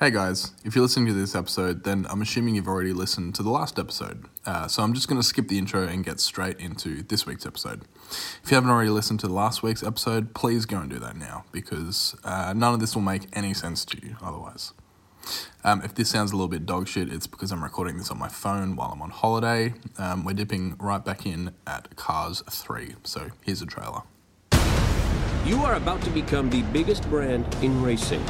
Hey guys, if you're listening to this episode, then I'm assuming you've already listened to the last episode. Uh, so I'm just going to skip the intro and get straight into this week's episode. If you haven't already listened to last week's episode, please go and do that now because uh, none of this will make any sense to you otherwise. Um, if this sounds a little bit dog shit, it's because I'm recording this on my phone while I'm on holiday. Um, we're dipping right back in at Cars 3. So here's a trailer. You are about to become the biggest brand in racing.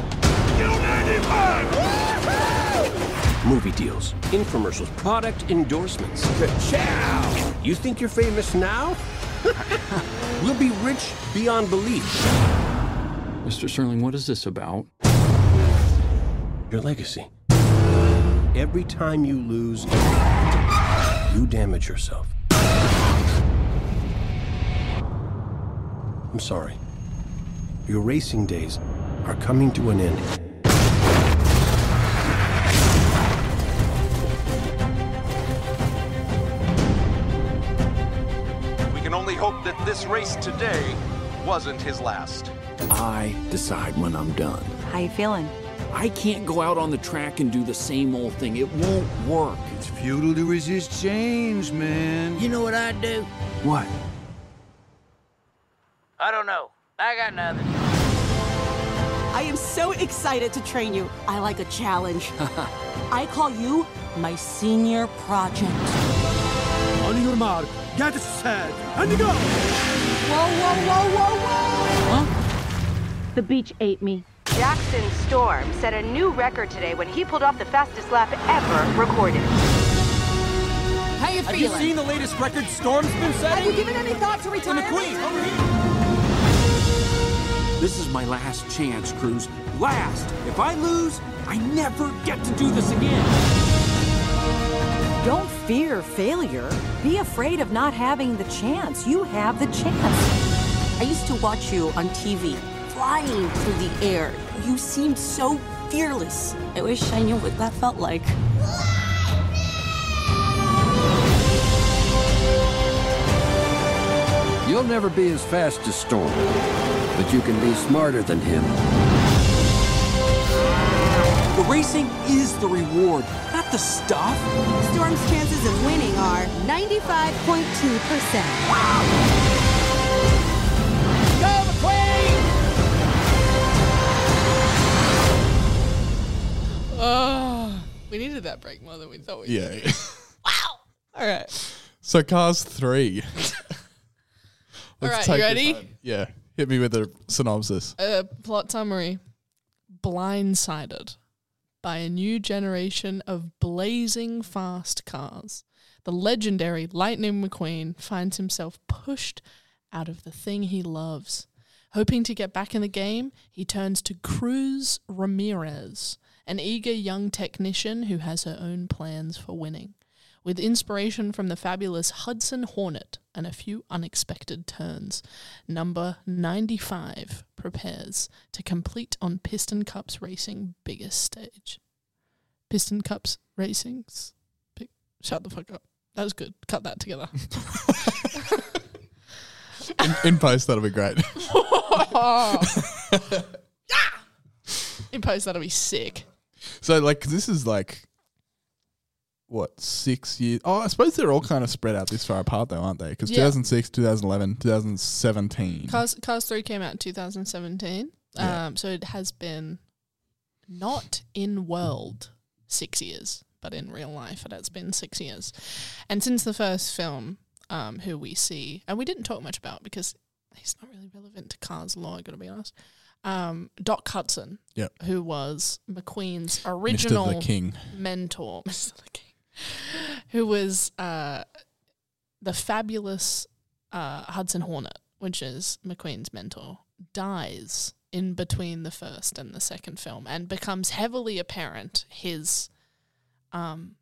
Movie deals, infomercials, product endorsements. Ciao! You think you're famous now? we'll be rich beyond belief. Mr. Sterling, what is this about? Your legacy. Every time you lose, you damage yourself. I'm sorry. Your racing days are coming to an end. We can only hope that this race today wasn't his last. I decide when I'm done. How you feeling? I can't go out on the track and do the same old thing. It won't work. It's futile to resist change, man. You know what I'd do? What? I don't know. I got nothing. I am so excited to train you. I like a challenge. I call you my senior project. On your mark, get set, and go! Whoa, whoa, whoa, whoa, whoa! Huh? The beach ate me. Jackson Storm set a new record today when he pulled off the fastest lap ever recorded. How you feeling? Have you seen the latest record Storm's been setting? Have you given any thought to retirement? McQueen, over here! This is my last chance, Cruz. Last. If I lose, I never get to do this again. Don't fear failure. Be afraid of not having the chance. You have the chance. I used to watch you on TV, flying through the air. You seemed so fearless. I wish I knew what that felt like. You'll never be as fast as Storm, but you can be smarter than him. The racing is the reward, not the stuff. Storm's chances of winning are 95.2%. Oh, ah, we needed that break more than we thought we did. Yeah. Wow! All right. so Cars 3. All right, take you ready? time. Yeah. Hit me with a synopsis. Uh, plot summary Blindsided by a new generation of blazing fast cars. The legendary Lightning McQueen finds himself pushed out of the thing he loves. Hoping to get back in the game, he turns to Cruz Ramirez, an eager young technician who has her own plans for winning. With inspiration from the fabulous Hudson Hornet and a few unexpected turns, number 95 prepares to complete on Piston Cup's racing biggest stage. Piston Cup's racing's big. Shut the fuck up. That was good. Cut that together. In, in post, that'll be great. In post, that'll be sick. so, like, this is like, what, six years? Oh, I suppose they're all kind of spread out this far apart, though, aren't they? Because Yeah. 2006, 2011, 2017. Cars, Cars 3 came out in 2017. Yeah. Um, so it has been not in world six years, but in real life it has been six years. And since the first film, um, who we see, and we didn't talk much about because he's not really relevant to Cars lore, I gotta be honest. Um, Doc Hudson, Yep. who was McQueen's Mr. original the King. mentor, Mr. the King, who was uh, the fabulous uh, Hudson Hornet, which is McQueen's mentor, dies in between the first and the second film and becomes heavily apparent his um,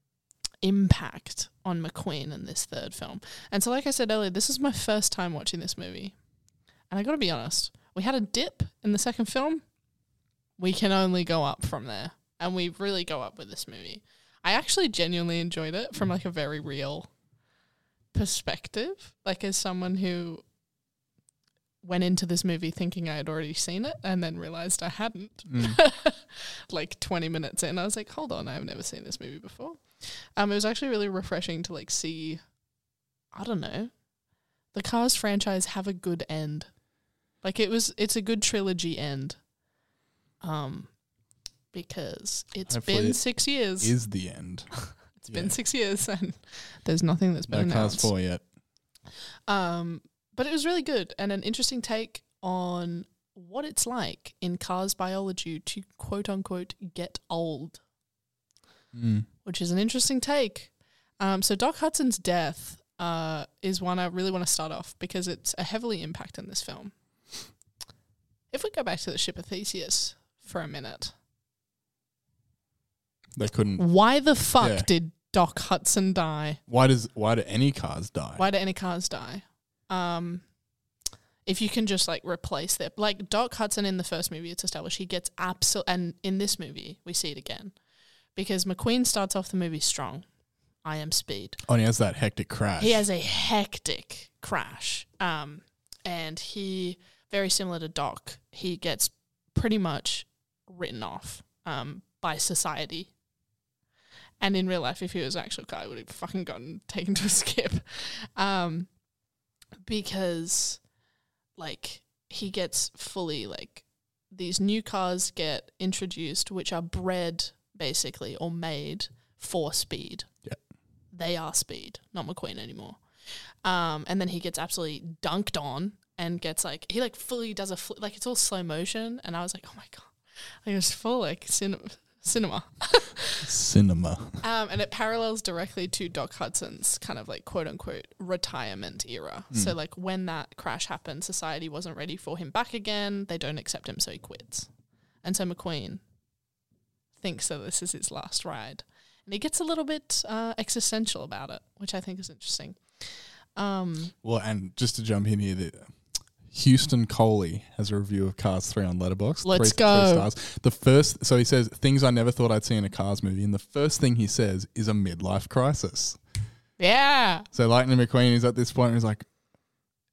impact on McQueen in this third film. And so, like I said earlier, this is my first time watching this movie. And I got to be honest, we had a dip in the second film. We can only go up from there. And we really go up with this movie. I actually genuinely enjoyed it from like a very real perspective. Like as someone who went into this movie thinking I had already seen it and then realized I hadn't. like like 20 minutes in. I was like, hold on, I've never seen this movie before. Um, it was actually really refreshing to like see, I don't know, the Cars franchise have a good end. Like it was, it's a good trilogy end. Um, because it's Hopefully been it six years. Is the end. It's been six years and there's nothing that's been No Cars announced. 4 yet. Um, but it was really good and an interesting take on what it's like in cars biology to quote unquote get old, Mm. which is an interesting take. Um, so Doc Hudson's death uh, is one I really want to start off because it's a heavily impact in this film. If we go back to the ship of Theseus for a minute, They couldn't. why the fuck Yeah. did Doc Hudson die? Why does why do any cars die? Why do any cars die? Um, if you can just like replace them, like Doc Hudson in the first movie, it's established he gets absolute, and in this movie we see it again because McQueen starts off the movie strong. I am speed. Oh, and he has that hectic crash. He has a hectic crash, um, and he very similar to Doc. He gets pretty much written off um, by society. And in real life, if he was an actual guy, would have fucking gotten taken to a skip, um, because like he gets fully like these new cars get introduced, which are bred basically or made for speed. Yeah. They are speed, not McQueen anymore. Um, and then he gets absolutely dunked on and gets like he like fully does a fl- like it's all slow motion, and I was like, oh my god, like it's full like cinema. Cinema, Cinema. um, and it parallels directly to Doc Hudson's kind of like quote unquote retirement era. So like when that crash happened, society wasn't ready for him back again. They don't accept him, so he quits. And so McQueen thinks that this is his last ride, and he gets a little bit uh, existential about it, which I think is interesting. Um, Well, and just to jump in here, the, Houston Coley has a review of Cars 3 on Letterboxd. Let's three, go. Three stars. The first, so he says, things I never thought I'd see in a Cars movie. And the first thing he says is a midlife crisis. yeah, So Lightning McQueen is at this point, he's like,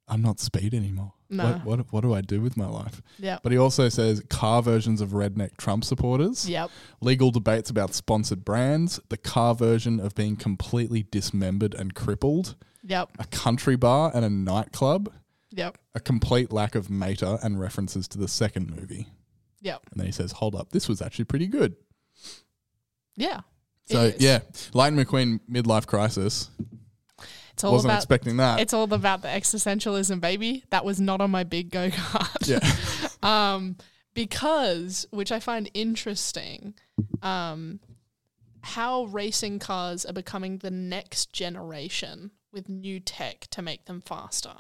I'm not speed anymore. No. What, what, what do I do with my life? Yep. But he also says car versions of redneck Trump supporters, yep, legal debates about sponsored brands, the car version of being completely dismembered and crippled, yep, a country bar and a nightclub, yep, a complete lack of meta and references to the second movie. yep, And then he says, hold up, this was actually pretty good. yeah. So, yeah, Lightning McQueen midlife crisis. it's all Wasn't about expecting that. It's all about the existentialism, baby. That was not on my big go kart. yeah. um, because which I find interesting, um, how racing cars are becoming the next generation with new tech to make them faster.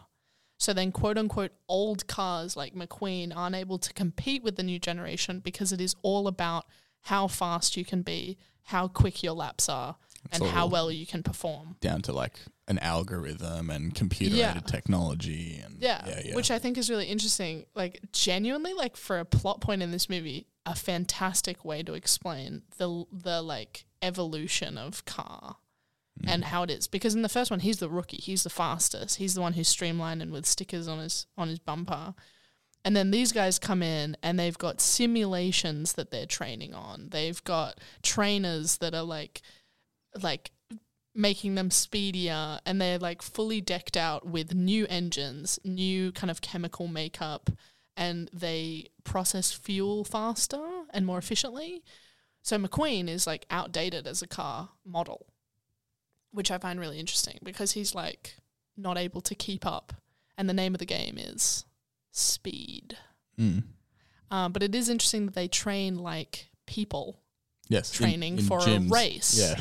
So then, quote unquote, old cars like McQueen aren't able to compete with the new generation because it is all about how fast you can be, how quick your laps are, It's and how well you can perform. Down to like an algorithm and computer aided Yeah. technology. And Yeah, yeah, yeah. which I think is really interesting. Like genuinely, like for a plot point in this movie, a fantastic way to explain the the like evolution of car Mm. and how it is. Because in the first one, he's the rookie, he's the fastest, he's the one who's streamlined and with stickers on his on his bumper. And then these guys come in and they've got simulations that they're training on. They've got trainers that are like like making them speedier and they're like fully decked out with new engines, new kind of chemical makeup and they process fuel faster and more efficiently. So McQueen is like outdated as a car model, which I find really interesting because he's like not able to keep up and the name of the game is speed. Mm. Um, but it is interesting that they train like people Yes. in- training in for gyms. a race. Yeah.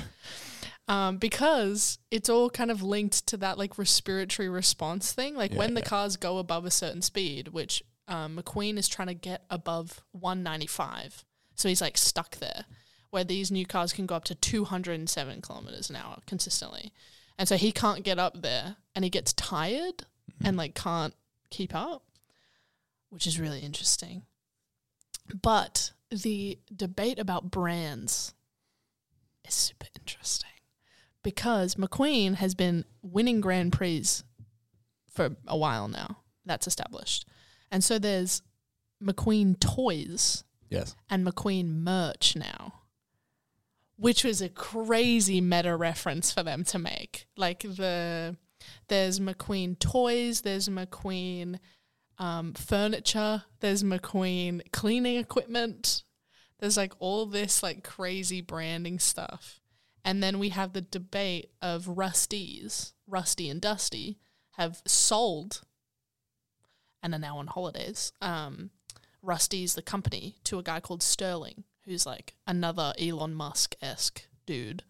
Um, because it's all kind of linked to that like respiratory response thing. Like Yeah, when the yeah. cars go above a certain speed, which um, McQueen is trying to get above 195. So he's like stuck there, where these new cars can go up to 207 kilometers an hour consistently. And so he can't get up there and he gets tired Mm-hmm. and like can't keep up, which is really interesting. But the debate about brands is super interesting because McQueen has been winning Grand Prix for a while now. That's established. And so there's McQueen Toys, Yes. and McQueen merch now, which was a crazy meta reference for them to make. Like the there's McQueen toys, there's McQueen um, furniture, there's McQueen cleaning equipment. There's like all this like crazy branding stuff. And then we have the debate of Rust-eze, Rusty and Dusty, have sold and are now on holidays. Um, Rust-eze the company to a guy called Sterling, who's like another Elon Musk esque dude,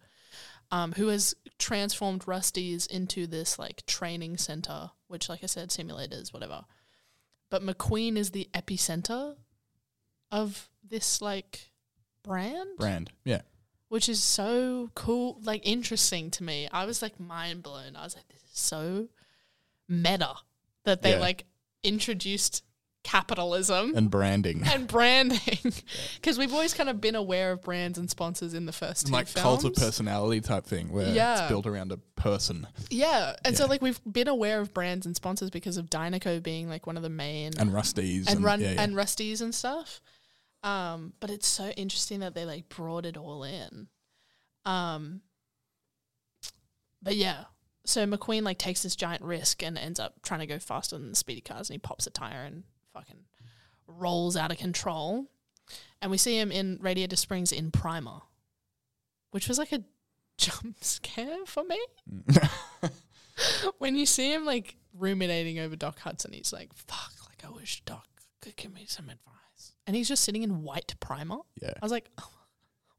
um, who has transformed Rust-eze into this like training center, which, like I said, simulators, whatever. But McQueen is the epicenter of this like brand Brand. Yeah. which is so cool, like interesting to me. I was like mind blown. I was like, this is so meta that they Yeah. like introduced capitalism And branding. and branding because we've always kind of been aware of brands and sponsors in the first two like films. cult of personality type thing where Yeah. it's built around a person Yeah, and so like we've been aware of brands and sponsors because of Dinoco being like one of the main and Rust-eze and run yeah, yeah. and Rust-eze and stuff. Um, but it's so interesting that they like brought it all in. Um, but yeah, so McQueen like takes this giant risk and ends up trying to go faster than the speedy cars, and he pops a tire and fucking rolls out of control. And we see him in Radiator Springs in Primer, which was like a jump scare for me. Mm. when you see him like ruminating over Doc Hudson, he's like, "Fuck! Like I wish Doc could give me some advice." And he's just sitting in white primer. Yeah. I was like, oh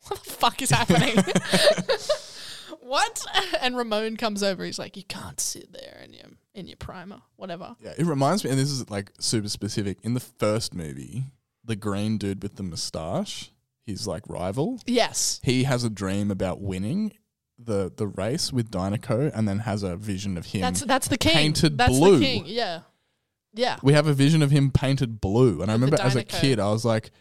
"What the fuck is happening?" what? And Ramon comes over. He's like, "You can't sit there in your in your primer, whatever." Yeah, it reminds me, and this is like super specific. In the first movie, the green dude with the moustache, his like rival, Yes. he has a dream about winning the the race with Dinoco, and then has a vision of him. That's that's the king. painted that's blue. the king. Yeah. Yeah. We have a vision of him painted blue, and I remember as a kid, I was like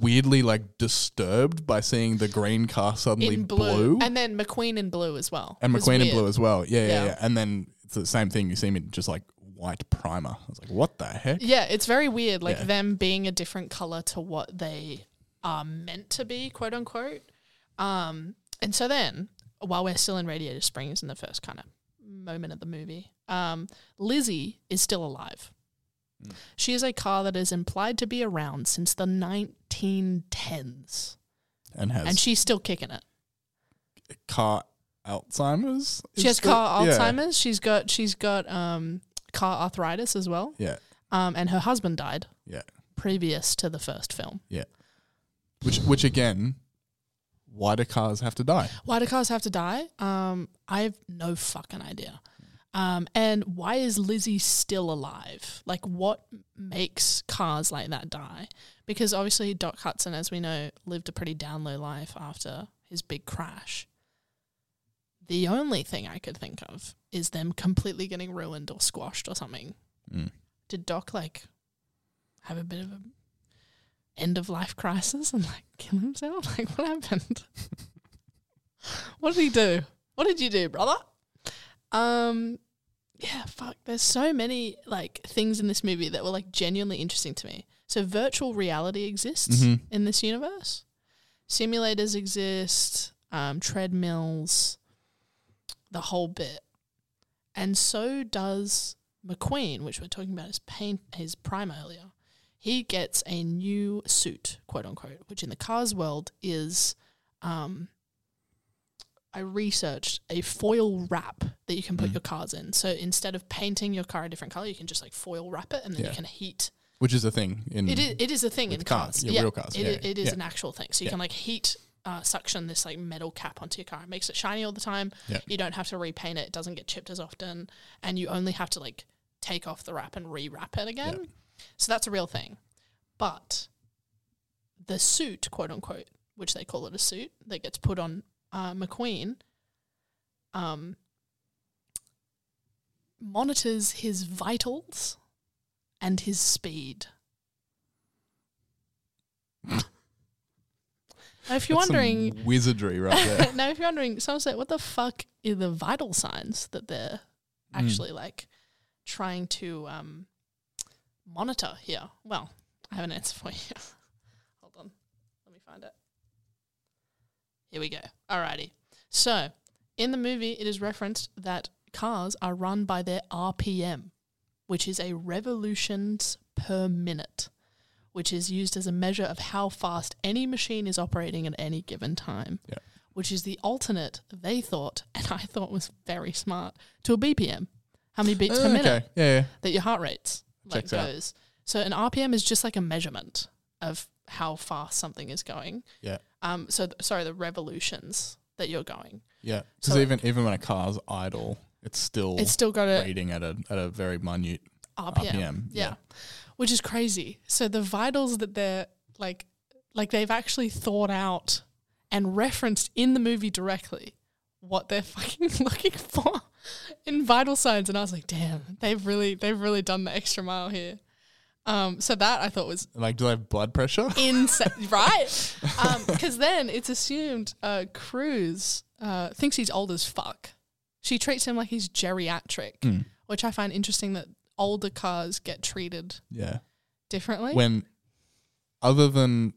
weirdly like disturbed by seeing the green car suddenly In blue. blue, And then McQueen in blue as well. and It was McQueen in weird. blue as well. Yeah, yeah, Yeah. yeah. And then it's the same thing. You see me just like white primer. I was like, what the heck? Yeah, it's very weird, like Yeah. them being a different color to what they are meant to be, quote unquote. Um, and so then, while we're still in Radiator Springs in the first kind of moment of the movie, um, Lizzie is still alive. She is a car that is implied to be around since the 1910s, And has and she's still kicking it. car Alzheimer's. She has car yeah. Alzheimer's. She's got she's got um, car arthritis as well. Yeah, Um, and her husband died yeah, previous to the first film. yeah. Which, which again, why do cars have to die? Why do cars have to die? Um, I have no fucking idea. Um, and why is Lizzie still alive? Like, what makes cars like that die? Because obviously, Doc Hudson, as we know, lived a pretty down low life after his big crash. The only thing I could think of is them completely getting ruined or squashed or something. Mm. Did Doc like have a bit of a end of life crisis and like kill himself? Like, what happened? what did he do? What did you do, brother? Um, yeah, fuck. There's so many like things in this movie that were like genuinely interesting to me. So virtual reality exists Mhm. in this universe. Simulators exist. Um, treadmills, the whole bit, and so does McQueen, which we're talking about his paint his prime earlier. He gets a new suit, quote unquote, which in the cars world is um, I researched a foil wrap that you can put Mm. your cars in. So instead of painting your car a different color, you can just like foil wrap it, and then Yeah. you can heat. Which is a thing in It is, it is a thing in cars, cars. yeah, real cars, It, yeah, it is yeah. an actual thing. So you Yeah. can like heat uh, suction this like metal cap onto your car. It makes it shiny all the time. Yeah. You don't have to repaint it. It doesn't get chipped as often, and you only have to like take off the wrap and rewrap it again. So that's a real thing. But the suit, quote unquote, which they call it a suit that gets put on uh, McQueen, um, monitors his vitals and his speed. now, if you're That's wondering, wizardry right there. now if you're wondering, someone say, what the fuck are the vital signs that they're Mm. actually like trying to um, monitor here? Well, I have an answer for you. Hold on. Let me find it. Here we go. Alrighty. So, in the movie, it is referenced that cars are run by their RPM, which is a revolutions per minute, which is used as a measure of how fast any machine is operating at any given time. Yeah. Which is the alternate, they thought, and I thought was very smart, to a BPM. How many beats per Uh, minute? Yeah, yeah. that your heart rates like Checks out. goes. So an RPM is just like a measurement of how fast something is going. Yeah. Um. So th- sorry, the revolutions that you're going. Yeah. Because So- even even when a car's idle, it's still It's still got a reading at a at a very minute RPM. RPM, Yeah. yeah. Which is crazy. So the vitals that they're like like they've actually thought out and referenced in the movie directly what they're fucking looking for in vital signs and I was like, damn, they've really they've really done the extra mile here. Um so that I thought was Like, do they have blood pressure? insane, right? Because then it's assumed uh, Cruz uh, thinks he's old as fuck. She treats him like he's geriatric, Mm. which I find interesting that older cars get treated Yeah. differently. When, other than,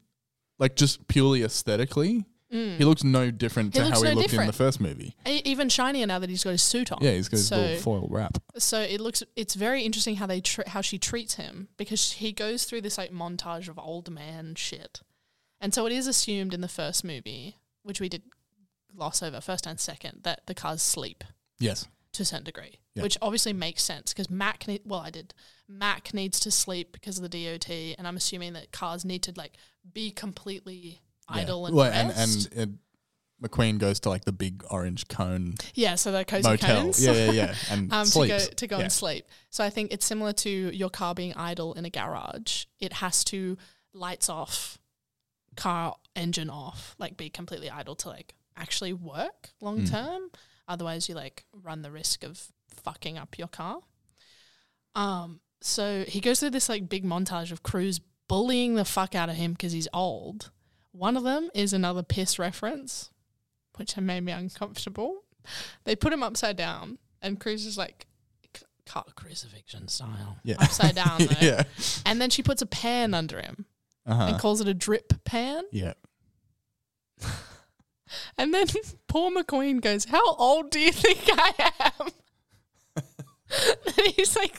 like, just purely aesthetically, Mm. he looks no different He to how he no looked in the first movie. Even shinier now that he's got his suit on. Yeah, he's got his so, little foil wrap. So it looks it's very interesting how they tr- how she treats him because he goes through this like montage of old man shit, and so it is assumed in the first movie, which we did gloss over first and second, that the cars sleep Yes. to a certain degree, Yeah. which obviously makes sense because Mack need well I did Mack needs to sleep because of the DOT, and I'm assuming that cars need to like be completely idle and well, rest. and and it, McQueen goes to like the big orange cone Yeah, so they're cozy motel. cones. Yeah, yeah, yeah, and um, to go to go Yeah. and sleep. So I think it's similar to your car being idle in a garage. It has to lights off, car engine off, like be completely idle to like actually work long Mm. Otherwise, you like run the risk of fucking up your car. Um, so he goes through this like big montage of Cruz bullying the fuck out of him because he's old. One of them is another piss reference, which made me uncomfortable. They put him upside down, and Cruz is like, crucifixion style, Yeah. upside down. Though. Yeah. And then she puts a pan under him Uh-huh. and calls it a drip pan. Yeah. And then Paul McQueen goes, How old do you think I am? and he's like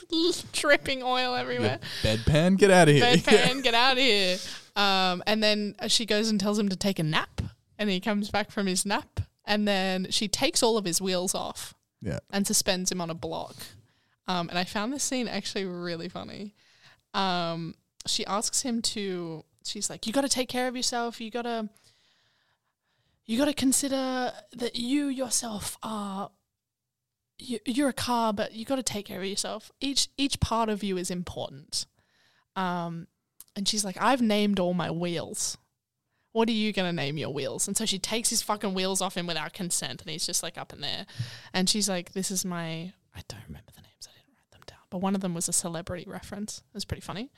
dripping oil everywhere. Bedpan, get out of here. Bedpan, get out of here. Um, and then she goes and tells him to take a nap. And he comes back from his nap. And then she takes all of his wheels off Yeah. and suspends him on a block. Um, and I found this scene actually really funny. Um, she asks him to. She's like, "You got to take care of yourself. You got to. You got to consider that you yourself are. You, you're a car, but you got to take care of yourself. Each each part of you is important." Um, and she's like, "I've named all my wheels." What are you gonna name your wheels? And so she takes his fucking wheels off him without consent, and he's just like up in there. And she's like, "This is my I don't remember the names. I didn't write them down, but one of them was a celebrity reference. It was pretty funny."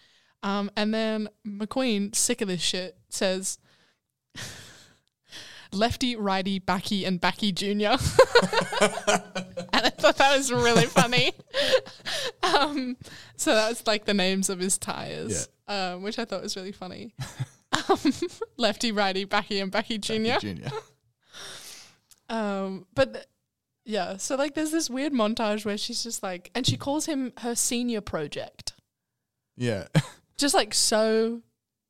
Um, and then McQueen, sick of this shit, says, "Lefty, righty, backy, and backy junior." and I thought that was really funny. um, so was like the names of his tires, um, which I thought was really funny. Um, lefty, righty, backy, and backy junior. Junior. Um, but th- yeah, so like there's this weird montage where she's just like, and she calls him her senior project, Yeah. just like so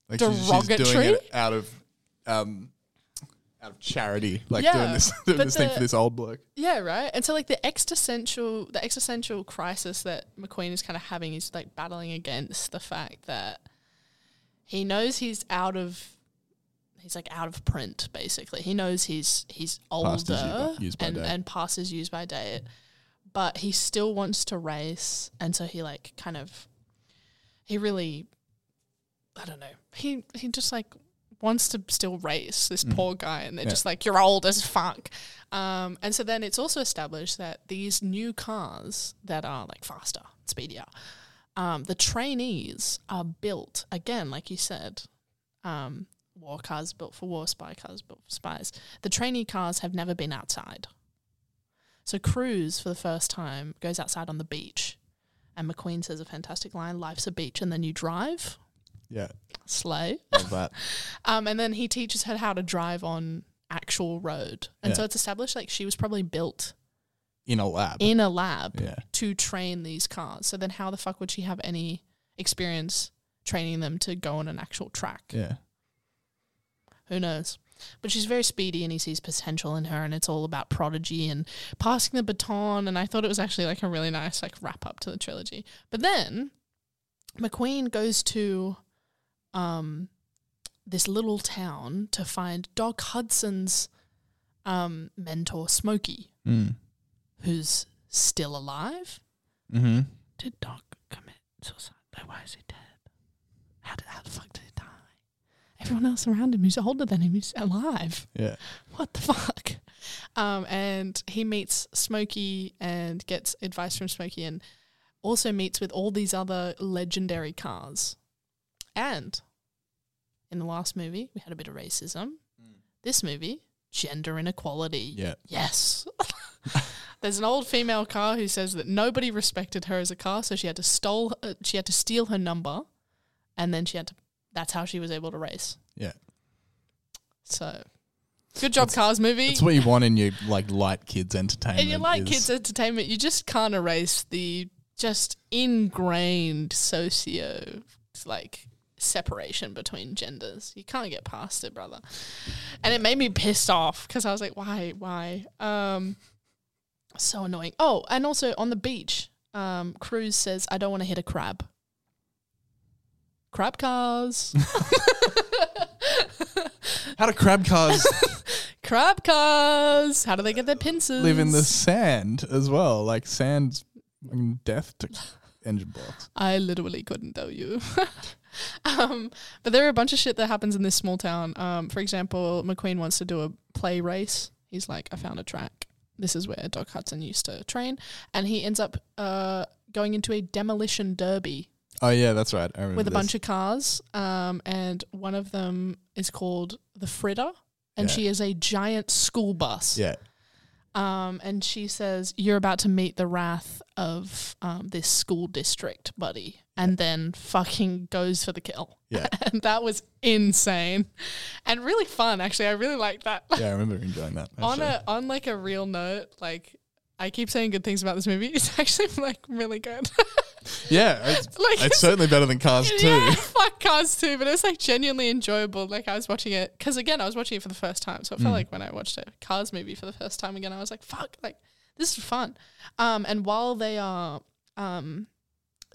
Like derogatory. doing it out of um out of charity. Like Yeah, doing this doing this thing for this old bloke. Yeah, right. And so like the existential the existential crisis that McQueen is kind of having is like battling against the fact that he knows he's out of he's like out of print basically. He knows he's he's older by- by and and past is used by date. But he still wants to race and so he like kind of he really I don't know. He he just like wants to still race this Mm. poor guy and they're Yeah. just like you're old as fuck. Um, and so then it's also established that these new cars that are like faster, speedier, um, the trainees are built again, like you said, um, war cars built for war, spy cars built for spies. The trainee cars have never been outside. So Cruz, for the first time, goes outside on the beach, and McQueen says a fantastic line: "Life's a beach, and then you drive." Yeah. Slay. Love that. Um, and then he teaches her how to drive on actual road. And so it's established like she was probably built In a lab. in a lab Yeah. to train these cars. So then how the fuck would she have any experience training them to go on an actual track? Yeah. Who knows? But she's very speedy and he sees potential in her and it's all about prodigy and passing the baton and I thought it was actually like a really nice like wrap up to the trilogy. But then McQueen goes to um this little town to find Doc Hudson's um mentor Smokey, Mm. who's still alive. Mm-hmm. Did Doc commit suicide? Why is he dead? How, did, how the fuck did he die? Everyone else around him who's older than him is alive. Yeah. What the fuck? Um, and he meets Smokey and gets advice from Smokey and also meets with all these other legendary cars. And in the last movie, we had a bit of racism. This movie, gender inequality. Yeah. Yes. There's an old female car who says that nobody respected her as a car, so she had to stole uh, she had to steal her number, and then she had to. That's how she was able to race. Yeah. So, good job, Cars movie. That's what you want in your like light kids entertainment. And you like is- kids entertainment, you just can't erase the just ingrained socio like separation between genders. You can't get past it, brother. And it made me pissed off because I was like, why, why? Um, so annoying. Oh, and also on the beach, um, Cruz says, I don't want to hit a crab. Crab cars. How do crab cars crab cars. How do they get their pincers? live in the sand as well? Like sand's death to engine blocks. I literally couldn't tell you. um, but there are a bunch of shit that happens in this small town. Um, for example, McQueen wants to do a play race. He's like, I found a track. This is where Doc Hudson used to train. And he ends up uh, going into a demolition derby Oh yeah, that's right. I remember with a this. bunch of cars. Um, and one of them is called the Fritter. And Yeah. she is a giant school bus. Yeah. Um, and she says, You're about to meet the wrath of um, this school district, buddy. And then fucking goes for the kill. Yeah. and that was insane and really fun, actually. I really liked that. Yeah, I remember enjoying that. on a on like a real note, like I keep saying good things about this movie. It's actually like really good. Yeah, it's, like, it's it's- certainly better than Cars Two. Yeah, fuck Cars too, but it's like genuinely enjoyable. Like I was watching it because again, I was watching it for the first time, so it felt Mm. like when I watched a Cars movie for the first time again, I was like, fuck, like this is fun. Um, and while they are um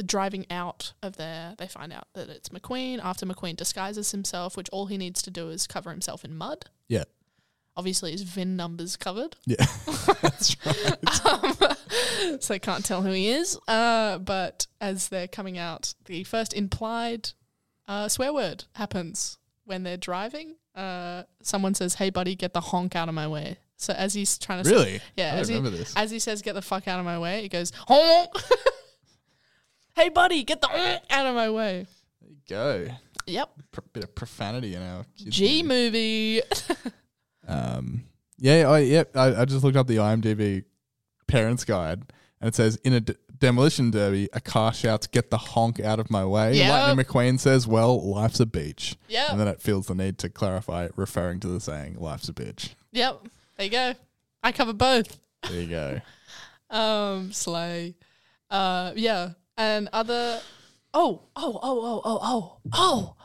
driving out of there, they find out that it's McQueen. After McQueen disguises himself, which all he needs to do is cover himself in mud. Yeah. Obviously, his VIN number's covered. Yeah, that's right. um, so they can't tell who he is. Uh, but as they're coming out, the first implied uh, swear word happens when they're driving. Uh, someone says, "Hey, buddy, get the honk out of my way." So as he's trying to Really? say, yeah, I as he, this. as he says, "Get the fuck out of my way," he goes, "Honk." hey, buddy, get the honk out of my way. There you go. Yep. Bit of profanity in our G movie. Um, yeah, I, yep. I, I just looked up the IMDb parents guide, and it says in a d- demolition derby, a car shouts, "Get the honk out of my way!" Yep. Lightning McQueen says, "Well, life's a beach." Yep. and then it feels the need to clarify, referring to the saying, "Life's a bitch." yep. There you go. I cover both. There you go. Um, Slay. Uh, yeah. And other. Oh, oh, oh, oh, oh, oh, oh.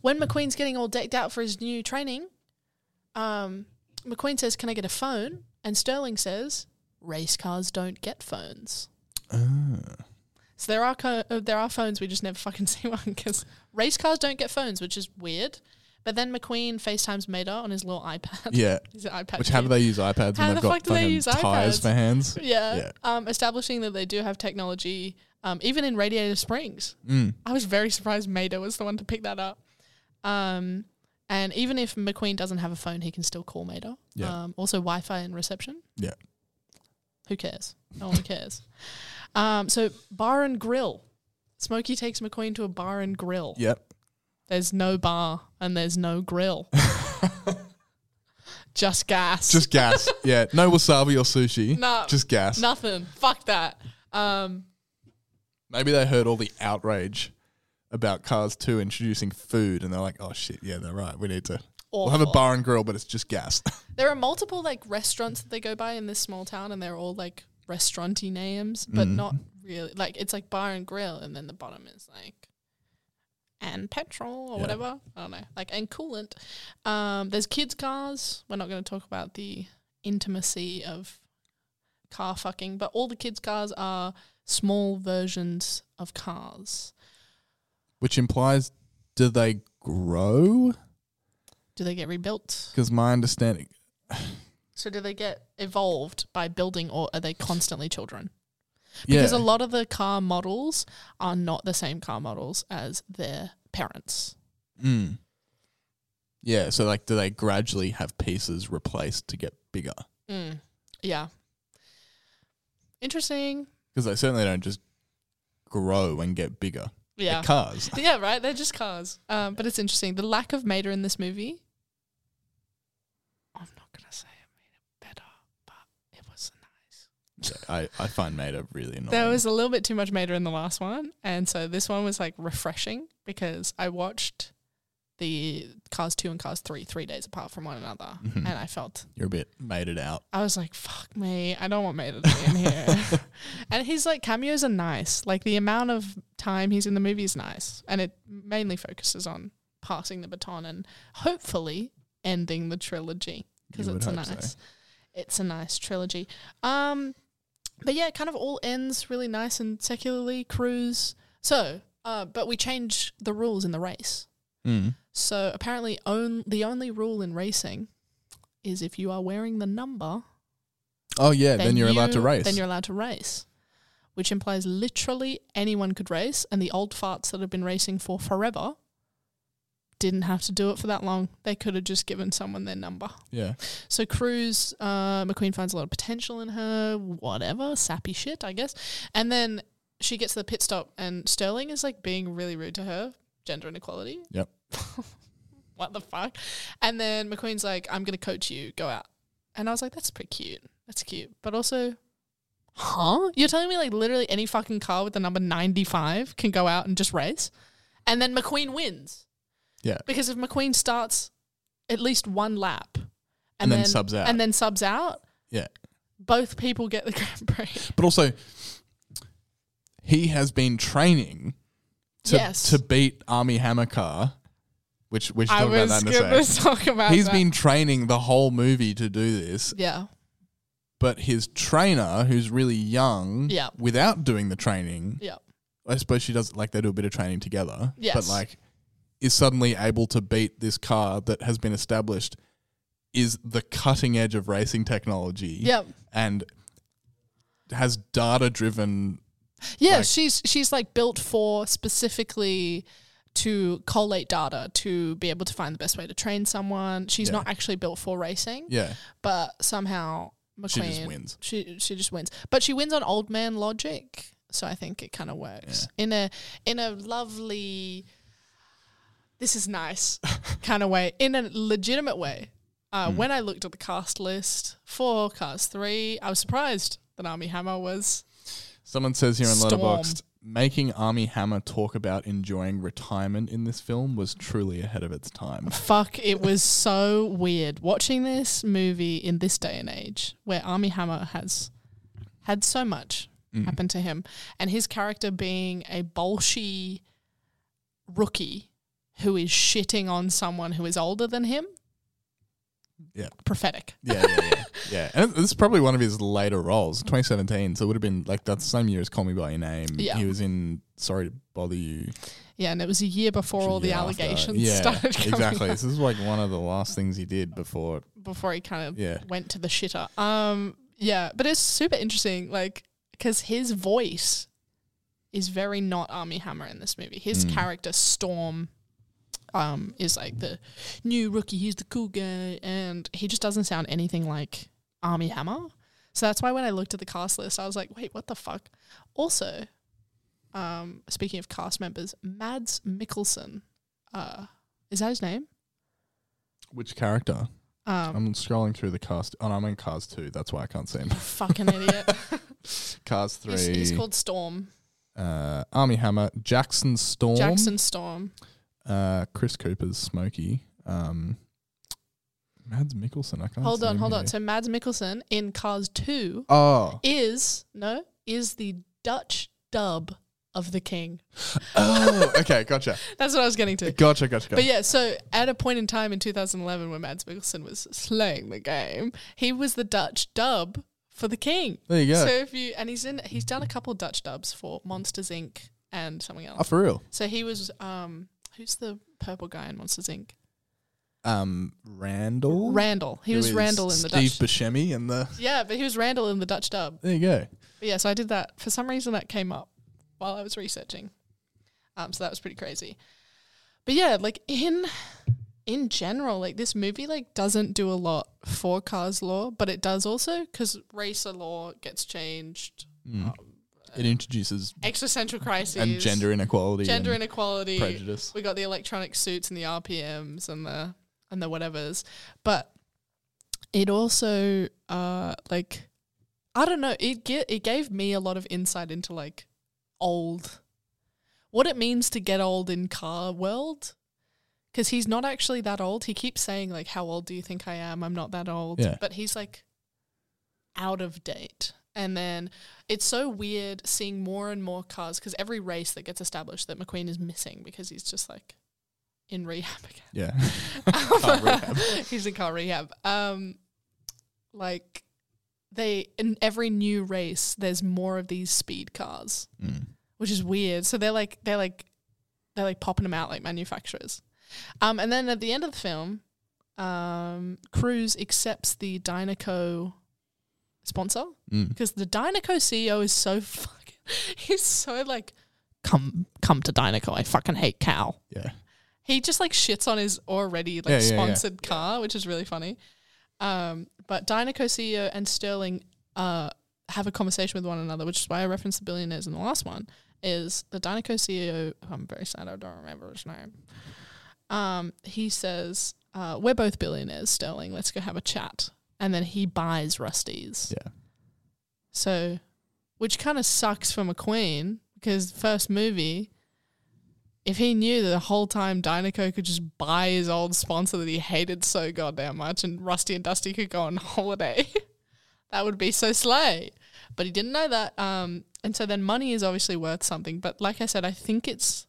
When McQueen's getting all decked out for his new training, um, McQueen says, Can I get a phone? And Sterling says, Race cars don't get phones. So there are co- uh, there are phones we just never fucking see one because race cars don't get phones, which is weird. But then McQueen FaceTimes Mater on his little iPad. Yeah. his iPad. Which how do they use iPads How when the they've got fuck do they fucking use tires iPads? for hands? Yeah. Yeah. Um, establishing that they do have technology, um, even in Radiator Springs. Mm. I was very surprised Mater was the one to pick that up. Um, and even if McQueen doesn't have a phone, he can still call Mater. Yeah. Um, also, Wi Fi and reception. Yeah. Who cares? No one cares. Um, so, bar and grill. Smokey takes McQueen to a bar and grill. Yep. There's no bar and there's no grill. Just gas. Just gas. yeah. No wasabi or sushi. No. Just gas. Nothing. Fuck that. Um, Maybe they heard all the outrage about Cars 2 introducing food, and they're like, oh shit, yeah, they're right. We need to. We'll have a bar and grill, but it's just gas. There are multiple like restaurants that they go by in this small town, and they're all like restauranty names, but Mm. not really. Like it's like bar and grill, and then the bottom is like and petrol or Yeah. whatever. I don't know, like and coolant. Um, there's kids' cars. We're not going to talk about the intimacy of car fucking, but all the kids' cars are small versions of cars. Which implies, do they grow? Do they get rebuilt? Because my understanding, So do they get evolved by building, or are they constantly children? yeah, Because a lot of the car models are not the same car models as their parents. Mm. Yeah, so like, do they gradually have pieces replaced to get bigger? Mm. Yeah. Interesting. Because they certainly don't just grow and get bigger. They're Yeah. cars. yeah, right. They're just cars. Um, but it's interesting. The lack of Mater in this movie. I'm not gonna say it made it better, but it was nice. I, I find Mater really annoying. There was a little bit too much Mater in the last one, and so this one was like refreshing because I watched the Cars two and Cars three three days apart from one another, Mhm. and I felt You're a bit mated out. I was like, fuck me. I don't want Mater to be in here. and his like cameos are nice. Like the amount of time he's in the movie is nice. And it mainly focuses on passing the baton and hopefully ending the trilogy. Because it's a hope so. nice it's a nice trilogy. Um but yeah, it kind of all ends really nice and secularly cruise. So, uh, but we change the rules in the race. Mm. So apparently, on, the only rule in racing is if you are wearing the number, Oh yeah, then, you're allowed to race. Then you're allowed to race, which implies literally anyone could race, and the old farts that have been racing for forever didn't have to do it for that long. They could have just given someone their number. yeah. So Cruz, uh, McQueen finds a lot of potential in her, whatever, sappy shit, I guess. And then she gets to the pit stop, and Sterling is like being really rude to her, gender inequality. Yep. what the fuck? And then McQueen's like, I'm gonna coach you, go out. And I was like, that's pretty cute. That's cute. But also, huh? You're telling me like literally any fucking car with the number 95 can go out and just race? And then McQueen wins. Yeah. Because if McQueen starts at least one lap And then subs out. And then subs out, Yeah. both people get the Grand Prix. But also, he has been training to Yes. to beat Armie Hammer Car, which we should I talk about that in a sec. talk about He's that. been training the whole movie to do this, Yeah. But his trainer, who's really young, Yeah. without doing the training, Yeah. I suppose she does like they do a bit of training together, but like is suddenly able to beat this car that has been established is the cutting edge of racing technology. Yep. And has data driven Yeah, Like- she's she's like built for specifically to collate data to be able to find the best way to train someone. She's Yeah. not actually built for racing. Yeah. But somehow McQueen She just wins. She she just wins. But she wins on old man logic. So I think it kind of works. In a in a lovely this is nice kind of way. In a legitimate way. Uh, Hmm. When I looked at the cast list for Cars 3, I was surprised that Armie Hammer was Someone says here on. Letterboxd, making Armie Hammer talk about enjoying retirement in this film was truly ahead of its time. Fuck, it was so weird watching this movie in this day and age where Armie Hammer has had so much Mm. happen to him and his character being a bolshy rookie who is shitting on someone who is older than him. Yeah. Prophetic. Yeah, yeah, yeah. Yeah. And this is probably one of his later roles, 2017. So it would have been like that same year as Call Me By Your Name. Yeah. He was in Sorry to Bother You. Yeah, and it was a year before all the year after. allegations Yeah, started coming exactly. This is like one of the last things he did before. before he kind of Yeah. went to the shitter. Um, yeah, but it's super interesting, like because his voice is very not Armie Hammer in this movie. His Mm. character Storm, um, is like the new rookie. He's the cool guy, and he just doesn't sound anything like Armie Hammer. So that's why when I looked at the cast list, I was like, wait, what the fuck? Also, um, speaking of cast members, Mads Mikkelsen, uh, is that his name? Which character? Um, I'm scrolling through the cast. Oh, no, I'm in Cars 2. That's why I can't see him. fucking idiot. Cars 3. He's, he's called Storm. uh, Armie Hammer, Jackson Storm, Jackson Storm. uh, Chris Cooper's Smokey, um, Mads Mikkelsen. I can't. Hold on, hold on. So Mads Mikkelsen in Cars 2 Oh, is no is the Dutch dub of the King. oh, okay, gotcha, That's what I was getting to. Gotcha, gotcha, gotcha. But yeah, so at a point in time in 2011 when Mads Mikkelsen was slaying the game, he was the Dutch dub for the King. There you go. So if you and he's in he's done a couple Dutch dubs for Monsters Inc. and something else. Oh, for real. So he was um who's the purple guy in Monsters Inc. Um, Randall. Randall. He was Randall in the Steve Dutch. Buscemi and the. Yeah, but he was Randall in the Dutch dub. There you go. But yeah, so I did that. For some reason, that came up while I was researching. Um, so that was pretty crazy. But yeah, like in in general, like this movie like doesn't do a lot for cars lore, but it does also because racer lore gets changed, Mm. It introduces existential crises and gender inequality, gender inequality, prejudice. We got the electronic suits and the RPMs and the and the whatevers, but it also uh like I don't know it get it gave me a lot of insight into like old what it means to get old in car world because he's not actually that old. He keeps saying like, "How old do you think I am? I'm not that old." Yeah. But he's like out of date. And then it's so weird seeing more and more cars because every race that gets established that McQueen is missing because he's just like in rehab again. Yeah. Car rehab. he's in car rehab. Um, like they in every new race, there's more of these speed cars, Mm. which is weird. So they're like they're like they're like popping them out like manufacturers. Um, and then at the end of the film, um, Cruz accepts the Dinoco sponsor Mm. because the Dinoco CEO is so fucking he's so like come come to Dinoco. I fucking hate Cal. Yeah. He just like shits on his already like Yeah, yeah, yeah. sponsored car, which is really funny. Um, but Dinoco CEO and Sterling uh have a conversation with one another, which is why I referenced the billionaires in the last one. Is the Dinoco CEO? I'm very sad I don't remember his name. Um, he says, uh, "We're both billionaires, Sterling. Let's go have a chat." And then he buys Rust-eze. Yeah. So, which kind of sucks for McQueen because first movie, if he knew that the whole time Dinoco could just buy his old sponsor that he hated so goddamn much and Rusty and Dusty could go on holiday, that would be so slay. But he didn't know that. Um, and so then money is obviously worth something. But like I said, I think it's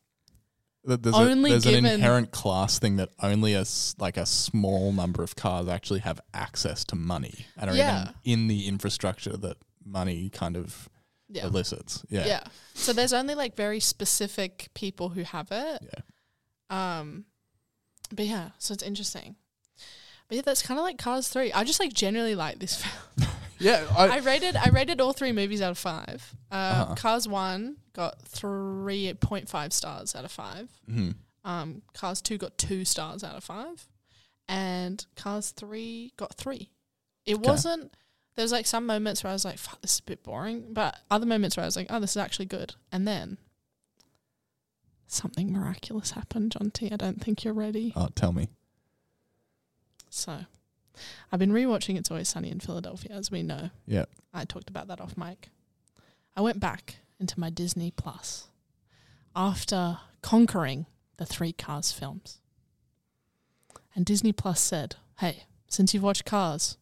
Th- There's, Only a, there's an inherent class thing that only a like a small number of cars actually have access to money and are Yeah. even in the infrastructure that money kind of Yeah. elicits. Yeah. Yeah. So there's only like very specific people who have it. Yeah. Um, but yeah, so it's interesting. But yeah, that's kind of like Cars Three. I just like generally like this film. Yeah, I, I, rated I rated all three movies out of five. Uh, Uh-huh. Cars One got three point five stars out of five. Mhm. Um, Cars Two got two stars out of five, and Cars Three got three. It Okay. wasn't. There was like some moments where I was like, "Fuck, this is a bit boring," but other moments where I was like, "Oh, this is actually good." And then something miraculous happened, John T. I don't think you're ready. oh, tell me. So, I've been rewatching It's Always Sunny in Philadelphia, as we know. Yeah. I talked about that off mic. I went back into my Disney Plus after conquering the three Cars films. And Disney Plus said, hey, since you've watched Cars,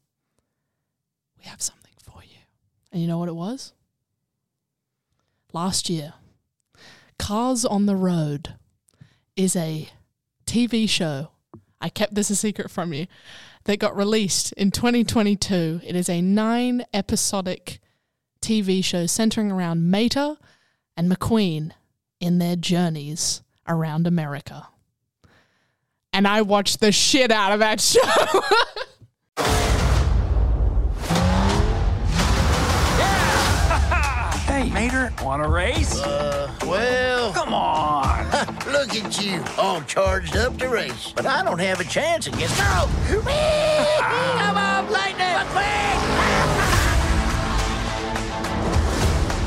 we have something for you. And you know what it was? Last year, Cars on the Road is a TV show. I kept this a secret from you. That got released in 2022. It is a nine episodic TV show centering around Mater and McQueen in their journeys around America. And I watched the shit out of that show. Hey, Mater, want a race? Uh, well. Come on. Look at you, all charged up to race. But I don't have a chance against. No! Come on, Lightning!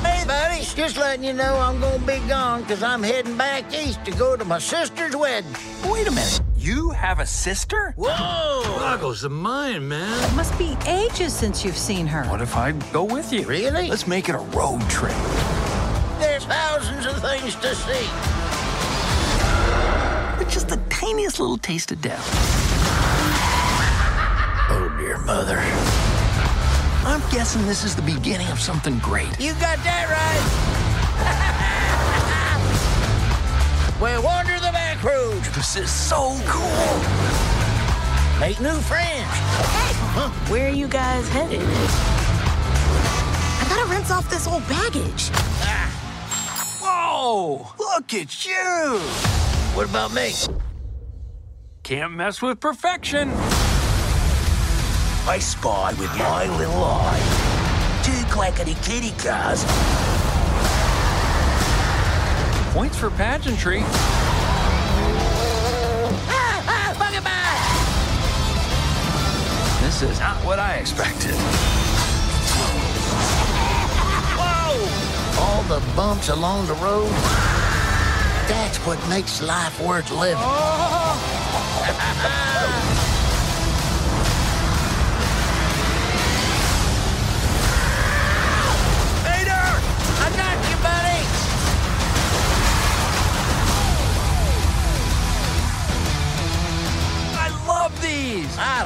hey, buddy, just letting you know I'm gonna be gone because I'm heading back east to go to my sister's wedding. Wait a minute. You have a sister? Whoa! Boggles the mind, man. Must be ages since you've seen her. What if I go with you? Really? Let's make it a road trip. There's thousands of things to see. But just the tiniest little taste of death. Oh, dear mother. I'm guessing this is the beginning of something great. You got that right. we'll wander the back roads. This is so cool. Make new friends. Hey, where are you guys headed? I gotta rinse off this old baggage. Ah. Whoa! Look at you! What about me? Can't mess with perfection. I spy with my little eye. Two clackety kitty cars. Points for pageantry. This is not what I expected. Whoa! All the bumps along the road. That's what makes life worth living. Vader!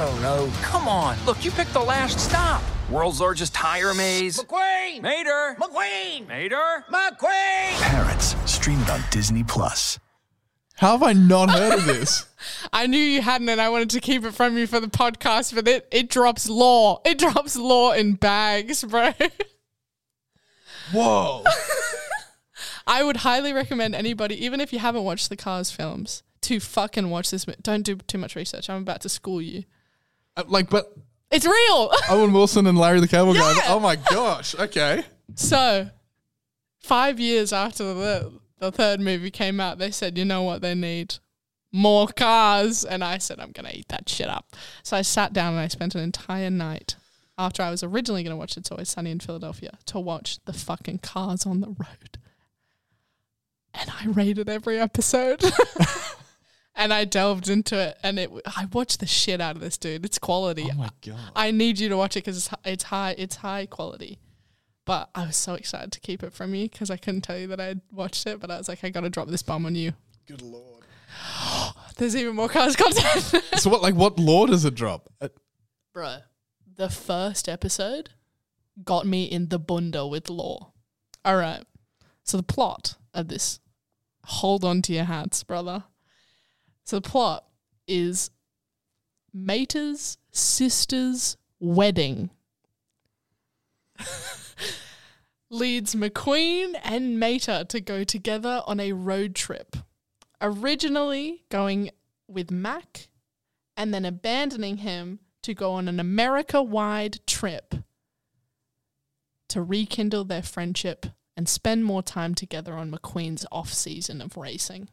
don't know. Come on, look, you picked the last stop. World's largest tire maze. McQueen! Mater! McQueen! Mater! McQueen! Parents, stream it on Disney Plus. How have I not heard of this? I knew you hadn't, and I wanted to keep it from you for the podcast, but it, it drops lore. It drops lore in bags, bro. Whoa. I would highly recommend anybody, even if you haven't watched the Cars films, to fucking watch this. Don't do too much research. I'm about to school you. Uh, like, but It's real. Owen Wilson and Larry the Cable Guy. Yeah. Oh my gosh. Okay. So, five years after the the third movie came out, they said, you know what they need? More cars. And I said, I'm going to eat that shit up. So I sat down and I spent an entire night after I was originally going to watch It's Always Sunny in Philadelphia to watch the fucking cars on the road. And I rated every episode. and I delved into it and it I watched the shit out of this dude. It's quality. Oh my god. I need you to watch it because it's, it's high. It's high quality. But I was so excited to keep it from you because I couldn't tell you that I'd watched it. But I was like, I got to drop this bomb on you. Good lord. There's even more cars content. So what? Like, what lore does it drop? Uh, Bro, the first episode got me in the bunda with lore. All right. So the plot of this, hold on to your hats, brother. So the plot is Mater's sister's wedding leads McQueen and Mater to go together on a road trip. Originally going with Mack and then abandoning him to go on an America wide trip to rekindle their friendship and spend more time together on McQueen's off season of racing.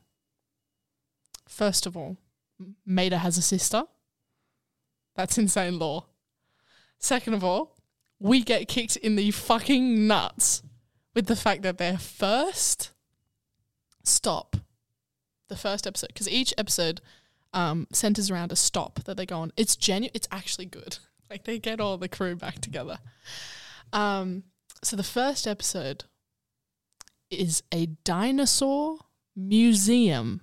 First of all, M- Mater has a sister. That's insane lore. Second of all, we get kicked in the fucking nuts with the fact that their first stop, the first episode, because each episode um, centers around a stop that they go on. It's genuine. It's actually good. Like they get all the crew back together. Um, so the first episode is a dinosaur museum.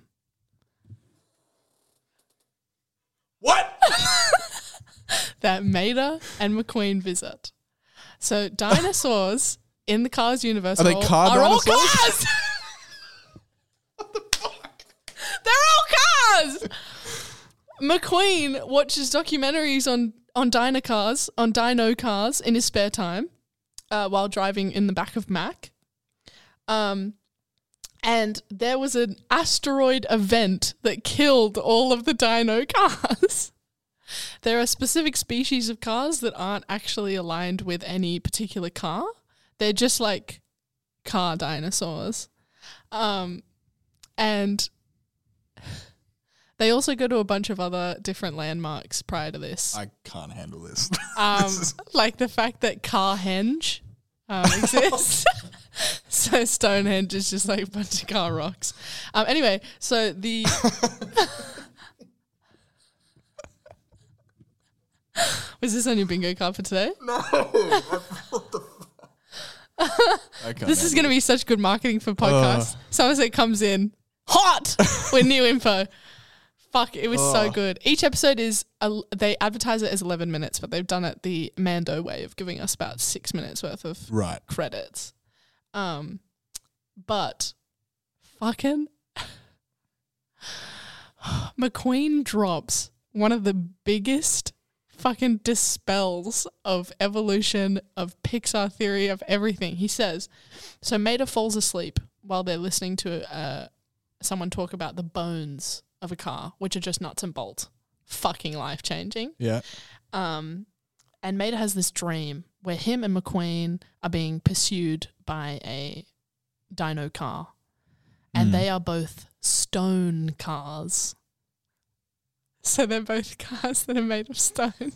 What? that Mater and McQueen visit. So dinosaurs in the Cars universe Are they all- car are all dinosaurs? cars. What the fuck? They're all cars. McQueen watches documentaries on on dino cars, on dino cars in his spare time, uh, while driving in the back of Mack. Um, and there was an asteroid event that killed all of the dino cars. There are specific species of cars that aren't actually aligned with any particular car. They're just like car dinosaurs. Um, and they also go to a bunch of other different landmarks prior to this. I can't handle this. Um, like the fact that Carhenge um, exists. so Stonehenge is just like a bunch of car rocks. Um, anyway, so the was this on your bingo card for today? No. can't This is going to be such good marketing for podcasts. Somerset comes in hot with new info. Fuck, it was so good. Each episode is, a, they advertise it as 11 minutes, but they've done it the Mando way of giving us about six minutes worth of Right. credits. Um, but fucking McQueen drops one of the biggest fucking dispels of evolution, of Pixar theory, of everything. He says, so Mater falls asleep while they're listening to uh, someone talk about the bones of a car, which are just nuts and bolts. Fucking life changing. Yeah. Um, and Mater has this dream where him and McQueen are being pursued by a dino car, and Mm. they are both stone cars. So they're both cars that are made of stone.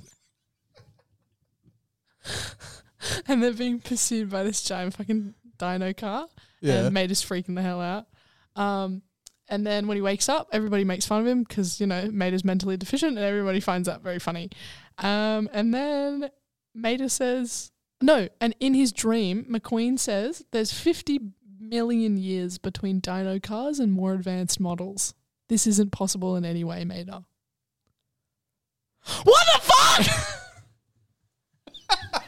and they're being pursued by this giant fucking dino car. Yeah. And Mater's freaking the hell out. Um, and then when he wakes up, everybody makes fun of him because, you know, Mater's mentally deficient and everybody finds that very funny. Um, and then Mater says, no, and in his dream, McQueen says there's 50 million years between dino cars and more advanced models. This isn't possible in any way, Mater. What the fuck?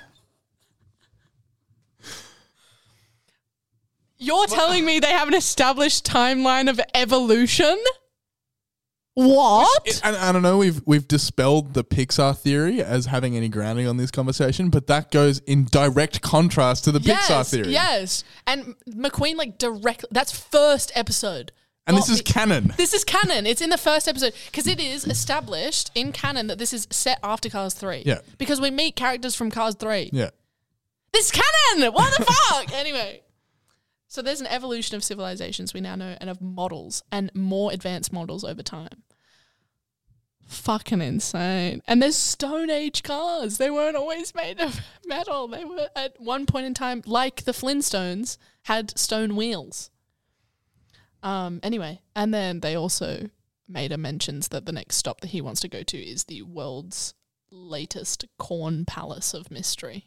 You're telling me they have an established timeline of evolution? What? And I don't know. We've we've dispelled the Pixar theory as having any grounding on this conversation, but that goes in direct contrast to the Pixar theory. Yes. And McQueen, like, directly, that's first episode. And this is the- canon. This is canon. It's in the first episode because it is established in canon that this is set after Cars 3. Yeah. Because we meet characters from Cars 3. Yeah. This is canon! What the fuck? Anyway. So there's an evolution of civilizations we now know and of models and more advanced models over time. Fucking insane. And there's Stone Age cars. They weren't always made of metal. They were at one point in time, like the Flintstones, had stone wheels. Um, anyway, and then they also made a mentions that the next stop that he wants to go to is the world's latest corn palace of mystery.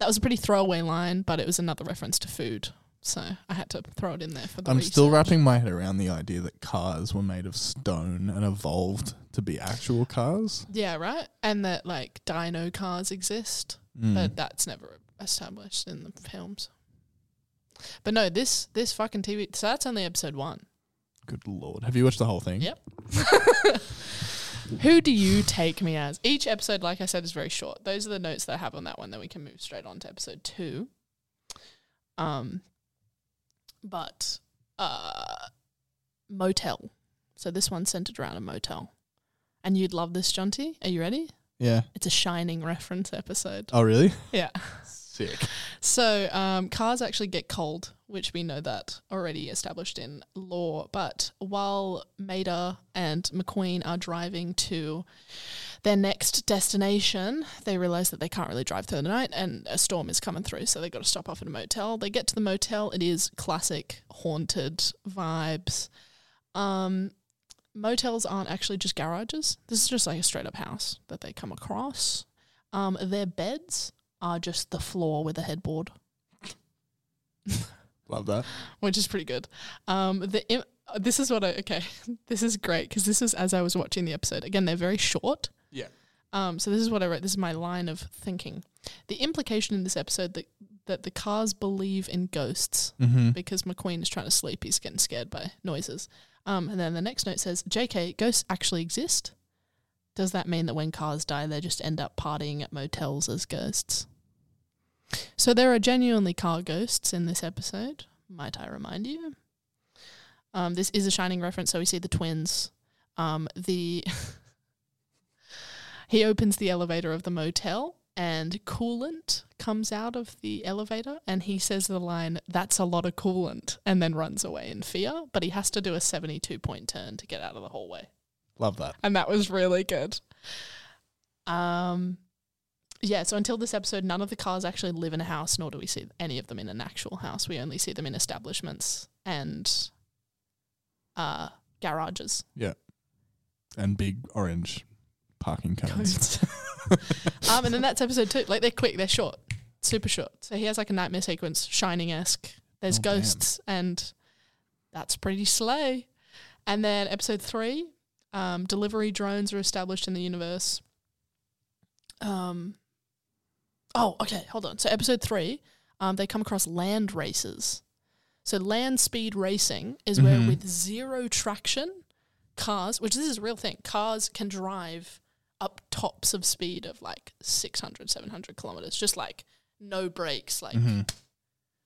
That was a pretty throwaway line, but it was another reference to food. So I had to throw it in there for the I'm research. still wrapping my head around the idea that cars were made of stone and evolved to be actual cars. Yeah, right? And that like dino cars exist, Mm. but that's never established in the films. But no, this this fucking TV so that's only episode 1. Good lord. Have you watched the whole thing? Yep. Who do you take me as? Each episode, like I said, is very short. Those are the notes that I have on that one. Then we can move straight on to episode two. Um, but uh, motel. So this one's centered around a motel, and you'd love this, Jonty. Are you ready? Yeah. It's a Shining reference episode. Oh, really? Yeah. Sick. So um, cars actually get cold, which we know that already established in lore. But while Mater and McQueen are driving to their next destination, they realize that they can't really drive through the night, and a storm is coming through. So they've got to stop off at a motel. They get to the motel. It is classic haunted vibes. Um, motels aren't actually just garages. This is just like a straight up house that they come across. Um, their beds are just the floor with a headboard, Love that. which is pretty good. Um, the im- this is what I okay. This is great because this is as I was watching the episode. Again, they're very short. Yeah. Um, so this is what I wrote. This is my line of thinking. The implication in this episode that that the cars believe in ghosts Mhm. because McQueen is trying to sleep. He's getting scared by noises. Um, and then the next note says, "J.K. Ghosts actually exist." Does that mean that when cars die, they just end up partying at motels as ghosts? So there are genuinely car ghosts in this episode. Might I remind you? Um, this is a Shining reference, so we see the twins. Um, the he opens the elevator of the motel, and coolant comes out of the elevator, and he says the line, "That's a lot of coolant," and then runs away in fear. But he has to do a seventy-two point turn to get out of the hallway Love that. and that was really good. Um, yeah. So until this episode, none of the cars actually live in a house, nor do we see any of them in an actual house. We only see them in establishments and uh, garages. Yeah. And big orange parking cones. um, and then that's episode two. Like they're quick, they're short. super short. So he has like a nightmare sequence, Shining esque. There's Oh, damn. ghosts, and that's pretty slay. And then episode three, um, delivery drones are established in the universe. Um. Oh, okay. Hold on. So episode three, um, they come across land races. So land speed racing is where Mhm. with zero traction, cars, which this is a real thing, cars can drive up tops of speed of like 600, 700 kilometers, just like no brakes, like Mhm.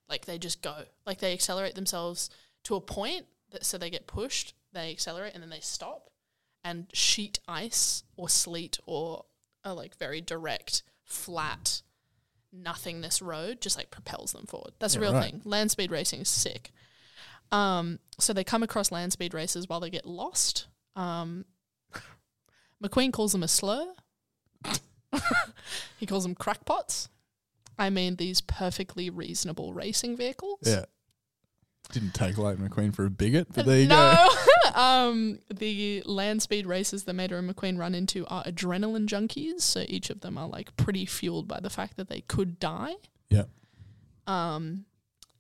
like they just go, like they accelerate themselves to a point that so they get pushed, they accelerate and then they stop, and sheet ice or sleet or a like very direct flat nothingness road just like propels them forward. That's a real right. thing. Land speed racing is sick. Um, so they come across land speed races while they get lost. Um, McQueen calls them a slur. he calls them crackpots. I mean, these perfectly reasonable racing vehicles. Yeah. Didn't take Lightning McQueen for a bigot, but there you no. go. um, the land speed races that Mater and McQueen run into are adrenaline junkies. So each of them are like pretty fueled by the fact that they could die. Yeah. Um,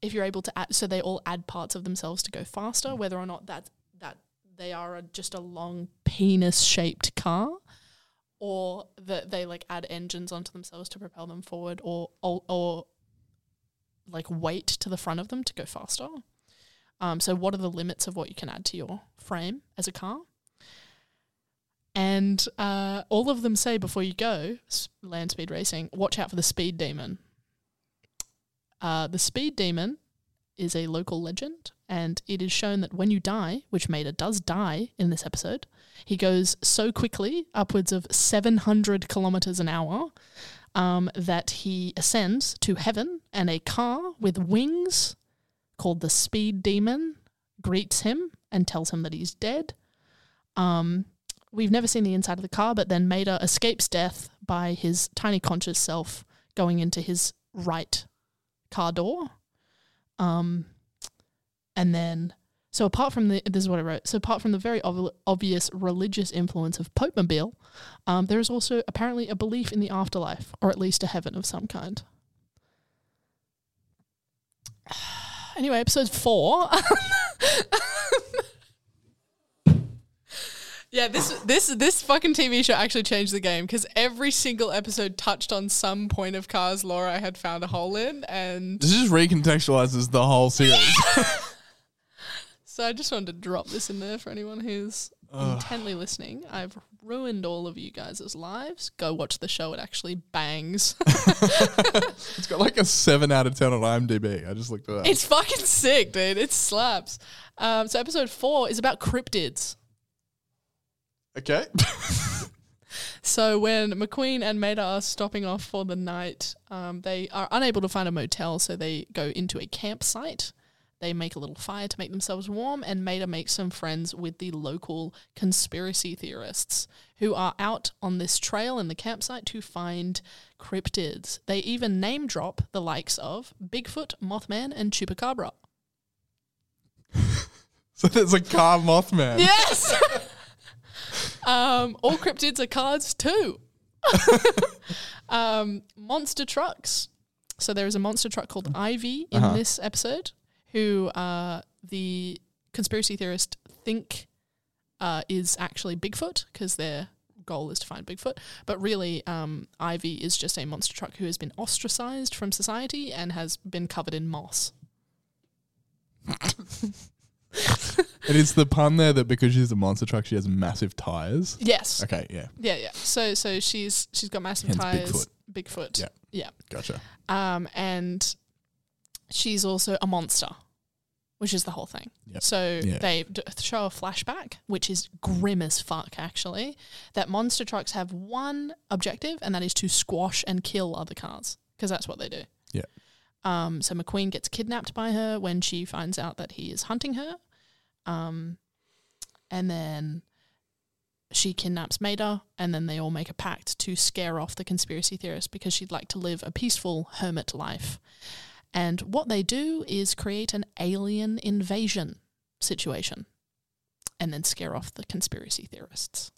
if you're able to add, so they all add parts of themselves to go faster, whether or not that that they are a, just a long penis shaped car, or that they like add engines onto themselves to propel them forward, or or, or like weight to the front of them to go faster. Um, so what are the limits of what you can add to your frame as a car? And uh, all of them say before you go land speed racing, watch out for the speed demon. Uh, the speed demon is a local legend, and it is shown that when you die, which Mater does die in this episode, he goes so quickly, upwards of 700 kilometers an hour, um, that he ascends to heaven, and a car with wings called the Speed Demon greets him and tells him that he's dead. Um, we've never seen the inside of the car, but then Mater escapes death by his tiny conscious self going into his right car door. Um, and then, so apart from the, this is what I wrote. So apart from the very ob- obvious religious influence of Pope Mobile, um, there is also apparently a belief in the afterlife, or at least a heaven of some kind. Anyway, episode four. Um, yeah, this this this fucking TV show actually changed the game because every single episode touched on some point of Cars Laura had found a hole in, and This just recontextualizes the whole series. so I just wanted to drop this in there for anyone who's. Intently listening. I've ruined all of you guys' lives. Go watch the show; it actually bangs. it's got like a 7 out of 10 on IMDb. I just looked it up. It's fucking sick, dude. It slaps. Um, so episode four is about cryptids. okay. So when McQueen and Mater are stopping off for the night, um, they are unable to find a motel, so they go into a campsite. They make a little fire to make themselves warm, and Mater makes some friends with the local conspiracy theorists who are out on this trail in the campsite to find cryptids. They even name drop the likes of Bigfoot, Mothman, and Chupacabra. so there's a car Mothman. Yes. um, all cryptids are cars too. um, monster trucks. So there is a monster truck called Ivy in Uh-huh. this episode, who uh, the conspiracy theorists think uh, is actually Bigfoot because their goal is to find Bigfoot. But really, um, Ivy is just a monster truck who has been ostracized from society and has been covered in moss. And it's the pun there that because she's a monster truck, she has massive tires. Yes. Okay, yeah. Yeah, yeah. So so she's she's got massive Hence tires. Bigfoot. Bigfoot. Yeah. Yeah. Gotcha. Um, and she's also a monster, which is the whole thing. Yep. So Yeah. they d- show a flashback, which is grim as fuck, actually. That monster trucks have one objective, and that is to squash and kill other cars, because that's what they do. Yeah. Um, so McQueen gets kidnapped by her when she finds out that he is hunting her. Um, and then she kidnaps Mater, and then they all make a pact to scare off the conspiracy theorist because she'd like to live a peaceful hermit life. And what they do is create an alien invasion situation and then scare off the conspiracy theorists.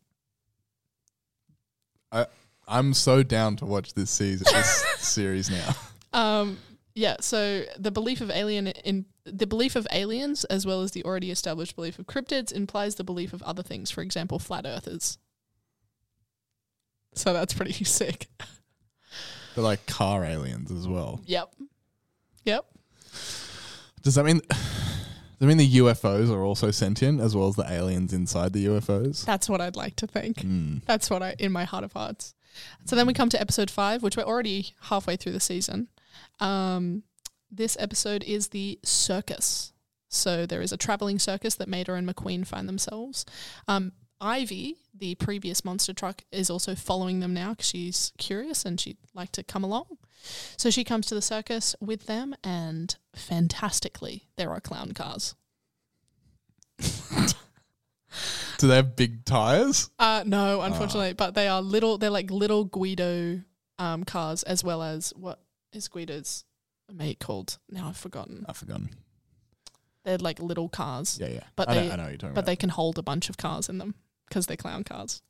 I I'm so down to watch this season, this series now. Um, yeah, so the belief of alien in the belief of aliens, as well as the already established belief of cryptids, implies the belief of other things. For example, flat earthers. So that's pretty sick. They're like car aliens as well. Yep. Yep. Does that mean? Does that mean the UFOs are also sentient as well as the aliens inside the UFOs? That's what I'd like to think. Mm. That's what I in my heart of hearts. So then we come to episode five, which we're already halfway through the season. Um, this episode is the circus. So there is a traveling circus that Mater and McQueen find themselves. Um, Ivy, the previous monster truck, is also following them now because she's curious and she'd like to come along. So she comes to the circus with them, and fantastically, there are clown cars. Do they have big tires? Uh, no, unfortunately, but they are little. They're like little Guido um, cars, as well as what is Guido's mate called? Now I've forgotten. I've forgotten. They're like little cars. Yeah, yeah. But I know- they, I know you're talking but about. they can hold a bunch of cars in them because they're clown cars.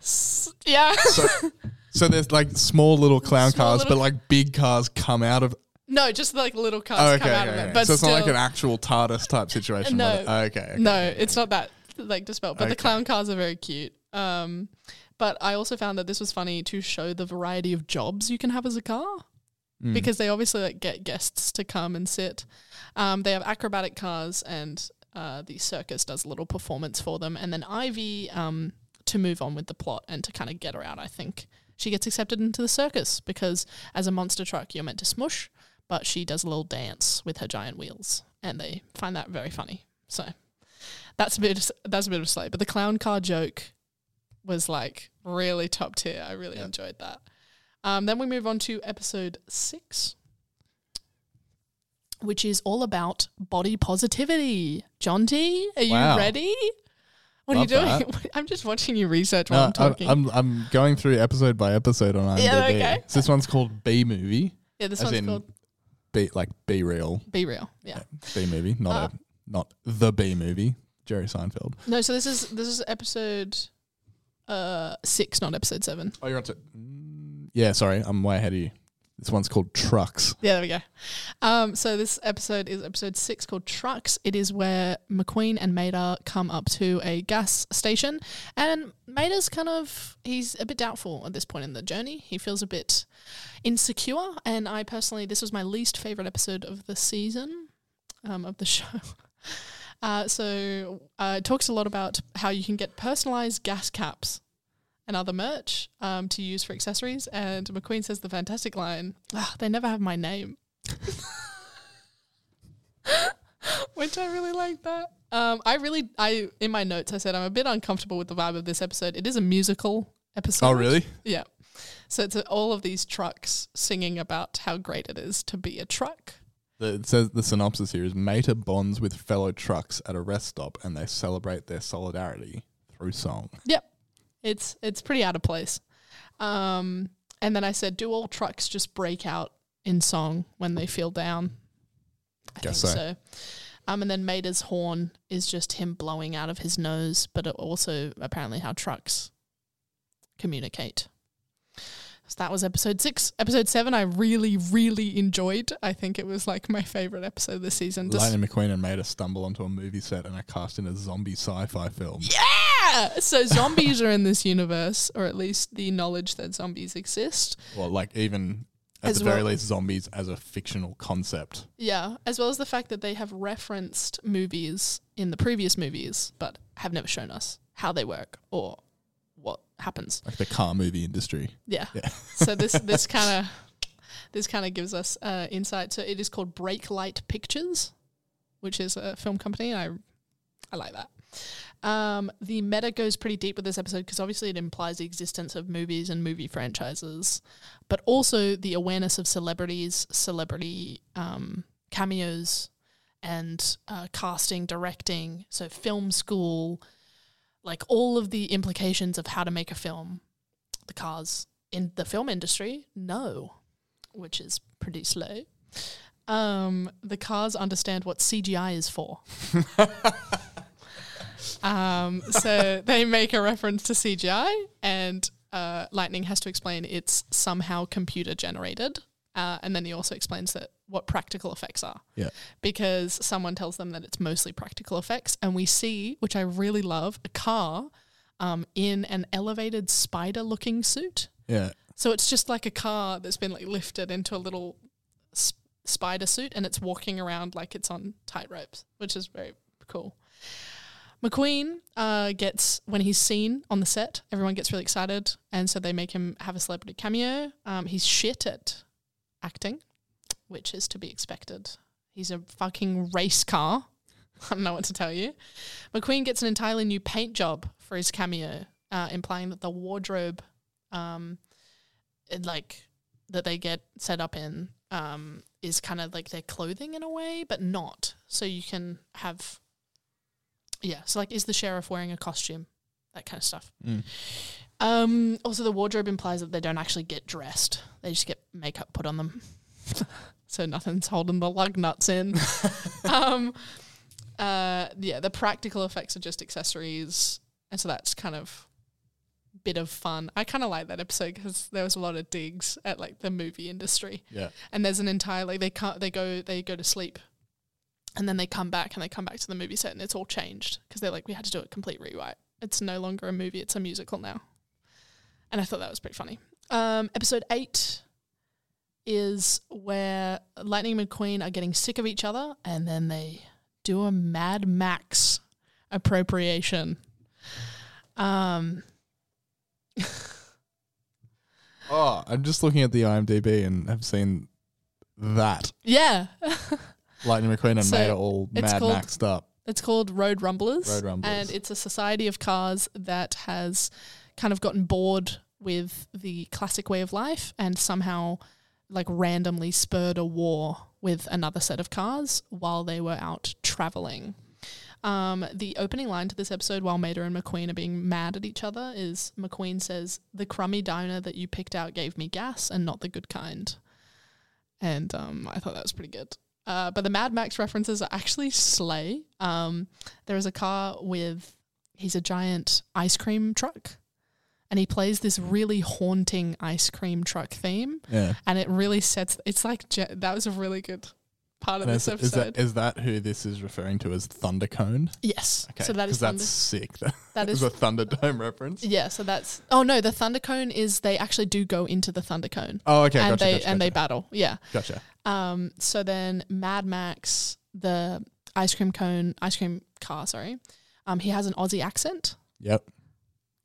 S- yeah. So, so there's like small little clown Small cars, little but like big cars come out of. no, just like little cars Oh, come okay, out of okay, them. But so it's not like an actual TARDIS type situation. No. where oh, okay, okay. no, it's not that like dispelled. But the Okay. clown cars are very cute. Um, but I also found that this was funny to show the variety of jobs you can have as a car. Mm. because they obviously like get guests to come and sit. Um, they have acrobatic cars, and uh, the circus does a little performance for them. And then Ivy, um, to move on with the plot and to kind of get her out, I think she gets accepted into the circus because as a monster truck, you're meant to smush, but she does a little dance with her giant wheels, and they find that very funny. So that's a bit that's a bit of a slay. But the clown car joke was like really top tier. I really enjoyed that. Um, then we move on to episode six, which is all about body positivity. John T, are you Wow. ready? What Love are you doing? that. I'm just watching you research while No, I'm talking. I'm, I'm going through episode by episode on IMDb. Yeah, okay. So this one's called B movie. Yeah, this one's called- B like B real. B real. Yeah. B movie, not Uh, a not the B movie. Jerry Seinfeld. No, so this is this is episode uh six, not episode seven. Oh, you're on to. Yeah, sorry, I'm way ahead of you. This one's called Trucks. Yeah, there we go. Um, so this episode is episode six called Trucks. It is where McQueen and Mater come up to a gas station, and Mater's kind of he's a bit doubtful at this point in the journey. He feels a bit insecure, and I personally this was my least favorite episode of the season, um, of the show. Uh, so uh, it talks a lot about how you can get personalized gas caps and other merch um, to use for accessories. And McQueen says the fantastic line, "Ah, they never have my name. Which I really like that. Um, I really, I in my notes I said I'm a bit uncomfortable with the vibe of this episode. It is a musical episode. Oh, really? Yeah. So it's all of these trucks singing about how great it is to be a truck. The, it says the synopsis here is Mater bonds with fellow trucks at a rest stop and they celebrate their solidarity through song. Yep. It's it's pretty out of place. Um, and then I said, do all trucks just break out in song when they feel down? I Guess think so. Um, and then Mater's horn is just him blowing out of his nose, but it also apparently how trucks communicate. So that was episode six. Episode seven, I really, really enjoyed. I think it was like my favorite episode this season. Just- Lightning McQueen and Mater stumble onto a movie set and are cast in a zombie sci-fi film. yeah! So zombies are in this universe, or at least the knowledge that zombies exist. Well, like even at As the very well- least, zombies as a fictional concept. Yeah, as well as the fact that they have referenced movies in the previous movies, but have never shown us how they work or what happens. Like the car movie industry. Yeah. Yeah. so this this kind of this kind of gives us uh, insight. So it is called Breaklight Pictures, which is a film company. I I like that. Um, the meta goes pretty deep with this episode because obviously it implies the existence of movies and movie franchises, but also the awareness of celebrities, celebrity um, cameos, and uh, casting, directing. So film school, like all of the implications of how to make a film. The cars in the film industry, no, which is pretty slow. Um, the cars understand what CGI is for. um, so they make a reference to CGI, and uh, Lightning has to explain it's somehow computer generated. Uh, and then he also explains that what practical effects are. Yeah. Because someone tells them that it's mostly practical effects. And we see, which I really love, a car um, in an elevated spider looking suit. Yeah. So it's just like a car that's been like lifted into a little sp- spider suit and it's walking around like it's on tight ropes, which is very cool. McQueen uh, gets when he's seen on the set, everyone gets really excited, and so they make him have a celebrity cameo. Um, he's shit at acting, which is to be expected. He's a fucking race car. I don't know what to tell you. McQueen gets an entirely new paint job for his cameo, uh, implying that the wardrobe, um, it, like that they get set up in, um, is kind of like their clothing in a way, but not. So you can have, yeah. So like, is the sheriff wearing a costume? That kind of stuff. Mm. Um, also, the wardrobe implies that they don't actually get dressed; they just get makeup put on them, so nothing's holding the lug nuts in. um, uh, yeah, the practical effects are just accessories, and so that's kind of bit of fun. I kind of like that episode because there was a lot of digs at like the movie industry. Yeah. and there's an entire like they can't they go they go to sleep, and then they come back and they come back to the movie set and it's all changed because they're like we had to do a complete rewrite. It's no longer a movie; it's a musical now. And I thought that was pretty funny. Um, episode eight is where Lightning McQueen are getting sick of each other, and then they do a Mad Max appropriation. Um, Oh, I'm just looking at the IMDb and have seen that yeah, Lightning McQueen and So, Mater all mad called- maxed up. It's called Road Rumblers. Road Rumblers. And it's a society of cars that has kind of gotten bored with the classic way of life and somehow like randomly spurred a war with another set of cars while they were out traveling. Um, the opening line to this episode, while Mater and McQueen are being mad at each other, is McQueen says, The crummy diner that you picked out gave me gas and not the good kind. And um, I thought that was pretty good. Uh, but the Mad Max references are actually slay. Um, there is a car with, he's a giant ice cream truck. And he plays this really haunting ice cream truck theme. Yeah. And it really sets, it's like, that was a really good part of And this is, is that is that who this is referring to as Thundercone? Yes. Okay. So that is 'cause that's Thunder- sick. That That is is- a Thunderdome reference. Yeah, so that's oh no, the Thundercone is they actually do go into the Thundercone. Oh, okay, and gotcha, they gotcha, and they battle. Yeah, Gotcha. Um, so then Mad Max, the ice cream cone, ice cream car, sorry, um, he has an Aussie accent, Yep.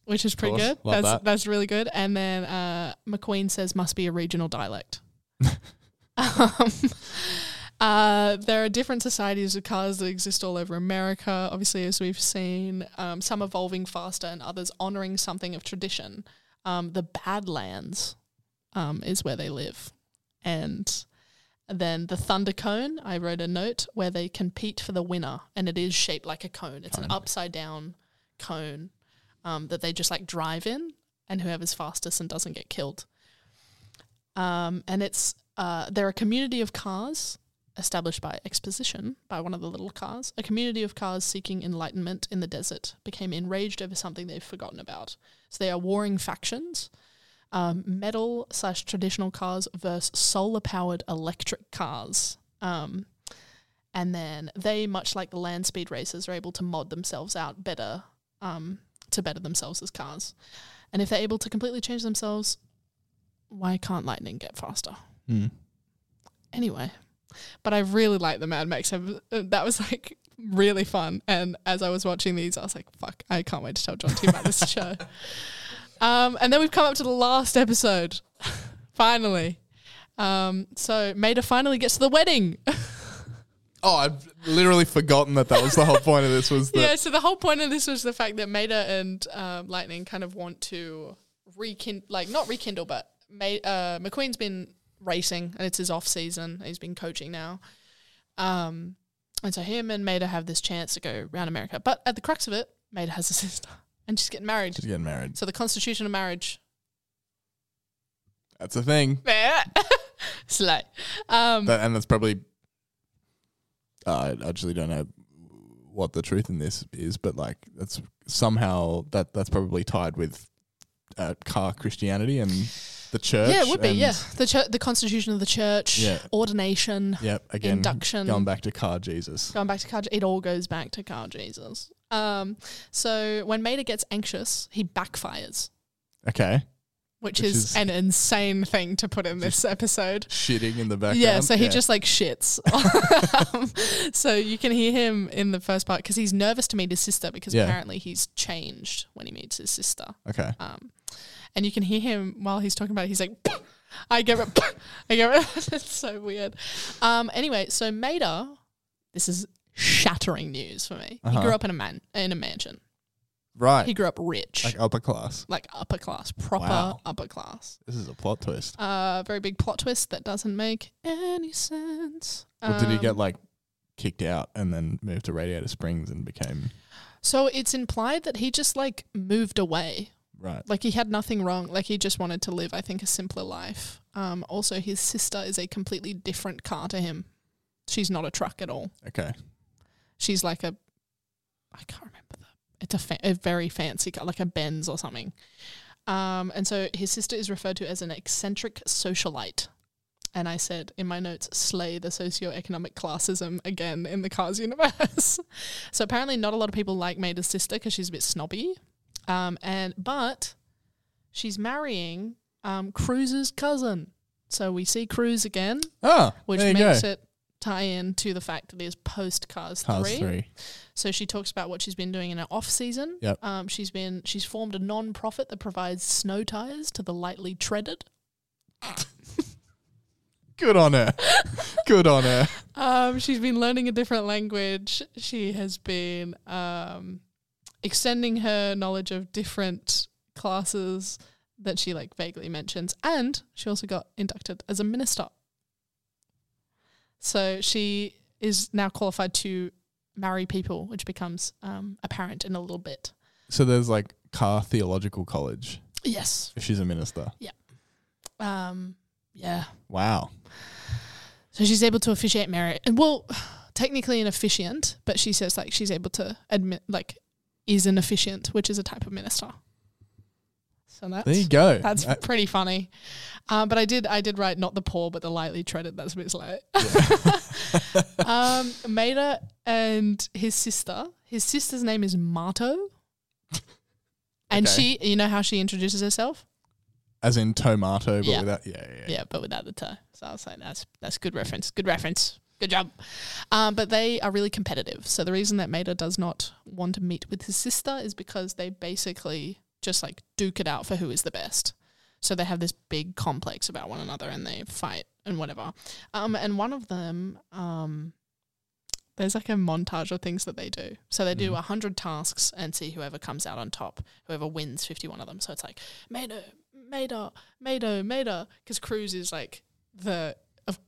which is pretty good. love that's that. that's really good. And then uh, McQueen says must be a regional dialect. um, uh, there are different societies of cars that exist all over America. Obviously, as we've seen, um, some evolving faster and others honoring something of tradition. Um, the Badlands um, is where they live, and then the Thunder Cone. I wrote a note where they compete for the winner, and it is shaped like a cone. It's an upside down cone um, that they just like drive in, and whoever's fastest and doesn't get killed. Um, and it's uh, they're a community of cars established by exposition by one of the little cars. A community of cars seeking enlightenment in the desert became enraged over something they've forgotten about. So they are warring factions. Um, metal slash traditional cars versus solar powered electric cars. Um, and then they, much like the land speed racers, are able to mod themselves out better um, to better themselves as cars. And if they're able to completely change themselves, why can't Lightning get faster? Hmm. Anyway, but I really like the Mad Max. uh, That was like really fun. And as I was watching these, I was like, fuck, I can't wait to tell John T about this show. Um, and then we've come up to the last episode, finally. Um, so Mater finally gets to the wedding. Oh, I've literally forgotten that that was the whole point of this. Was that yeah, so the whole point of this was the fact that Mater and um, Lightning kind of want to rekindle, like not rekindle, but Ma- uh, McQueen's been racing and it's his off season. He's been coaching now. Um, and so him and Mater have this chance to go around America. But at the crux of it, Mater has a sister and she's getting married. she's getting married? So the constitution of marriage. That's a thing. Slay. Um, That, and that's probably. Uh, I actually don't know what the truth in this is, but like that's somehow that that's probably tied with uh, car Christianity and the church. yeah, it would be. Yeah, the church, the constitution of the church, Yeah. ordination, Yep. Again, induction, going back to car Jesus. going back to car. It all goes back to car Jesus. Um, so when Mater gets anxious, he backfires, Okay. which, Which is, is- an insane thing to put in this episode. Shitting in the background. Yeah, so he just like shits. um, so you can hear him in the first part because he's nervous to meet his sister because Yeah. apparently he's changed when he meets his sister. Okay. Um, and you can hear him while he's talking about it. He's like, I get it. I get it. it's so weird. Um, anyway, so Mater, this is shattering news for me. He Uh-huh. grew up in a man in a mansion. right. He grew up rich, like upper class. like upper class, proper Wow. upper class. This is a plot twist. Uh, very big plot twist that doesn't make any sense. Or did he Um, get like kicked out and then moved to Radiator Springs and became So it's implied that he just like moved away. Right? Like he had nothing wrong. Like he just wanted to live, I think, a simpler life. Um, also, his sister is a completely different car to him. She's not a truck at all. Okay. She's like a, I can't remember the. It's a, fa- a very fancy car, like a Benz or something. Um, and so his sister is referred to as an eccentric socialite. And I said in my notes, slay the socioeconomic classism again in the Cars universe. so apparently, not a lot of people like Mater's sister because she's a bit snobby. Um, and but she's marrying um, Cruz's cousin. So we see Cruz again, Ah, which makes go. it tie in to the fact that it is post Cars, Cars 3. three. So she talks about what she's been doing in her off season. Yep. Um, she's been she's formed a non profit that provides snow tires to the lightly treaded. Good on her. Good on her. Um, she's been learning a different language. She has been um, extending her knowledge of different classes that she like vaguely mentions, and she also got inducted as a minister. So she is now qualified to marry people, which becomes um, apparent in a little bit. So there's like Car Theological College. Yes. If she's a minister. Yeah. Um, yeah. Wow. So she's able to officiate marriage. And well, technically an officiant, but she says like she's able to admit like is an officiant, which is a type of minister. So that's There you go. That's Uh, pretty funny. Um, but I did I did write not the poor but the lightly treaded. That's a bit slow. um, Mater and his sister. His sister's name is Mato. And Okay. she, you know how she introduces herself? As in tomato, but Yeah. without yeah, yeah, yeah. Yeah, but without the toe. So I was like, that's that's good reference. Good reference. Good job. Um, but they are really competitive. So the reason that Mater does not want to meet with his sister is because they basically just like duke it out for who is the best. So they have this big complex about one another and they fight and whatever. Um, and one of them, um, there's like a montage of things that they do. So they do a hundred tasks and see whoever comes out on top, whoever wins fifty one of them. So it's like Maida, Maida, Maida, Maida, because Cruz is like the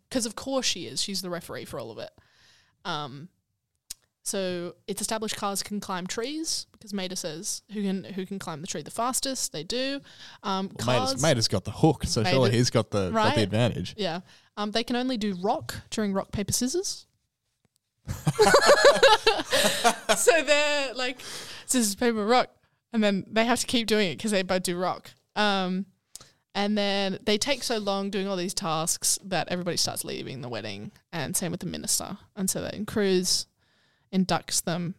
because of course she is. She's the referee for all of it. Um, so it's established cars can climb trees because Mater says who can who can climb the tree the fastest. They do. Um, Well, cars, Mater's, Mater's got the hook, so Mater- surely he's got the got the advantage. Yeah. Um, they can only do rock during rock paper scissors. so they're like scissors paper rock, and then they have to keep doing it because they both do rock. Um, and then they take so long doing all these tasks that everybody starts leaving the wedding, and same with the minister. And so then Cruz inducts them,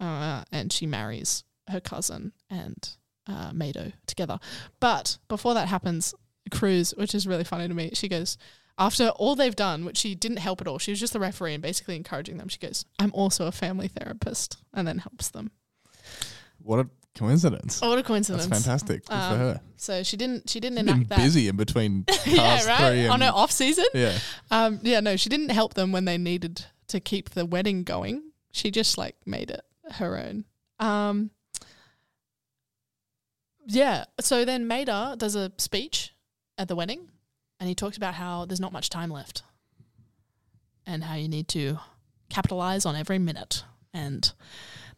uh, and she marries her cousin and uh, Mato together. But before that happens, Cruz, which is really funny to me, she goes, after all they've done, which she didn't help at all, she was just the referee and basically encouraging them. She goes, I'm also a family therapist, and then helps them. What a coincidence! Oh, what a coincidence! That's fantastic. Good Um, for her. So she didn't. She didn't She's enact that. busy in between yeah, right. On her off season. Yeah. Um. Yeah. No, she didn't help them when they needed to keep the wedding going. She just like made it her own. Um. Yeah. So then Mater does a speech at the wedding, and he talks about how there's not much time left, and how you need to capitalize on every minute, and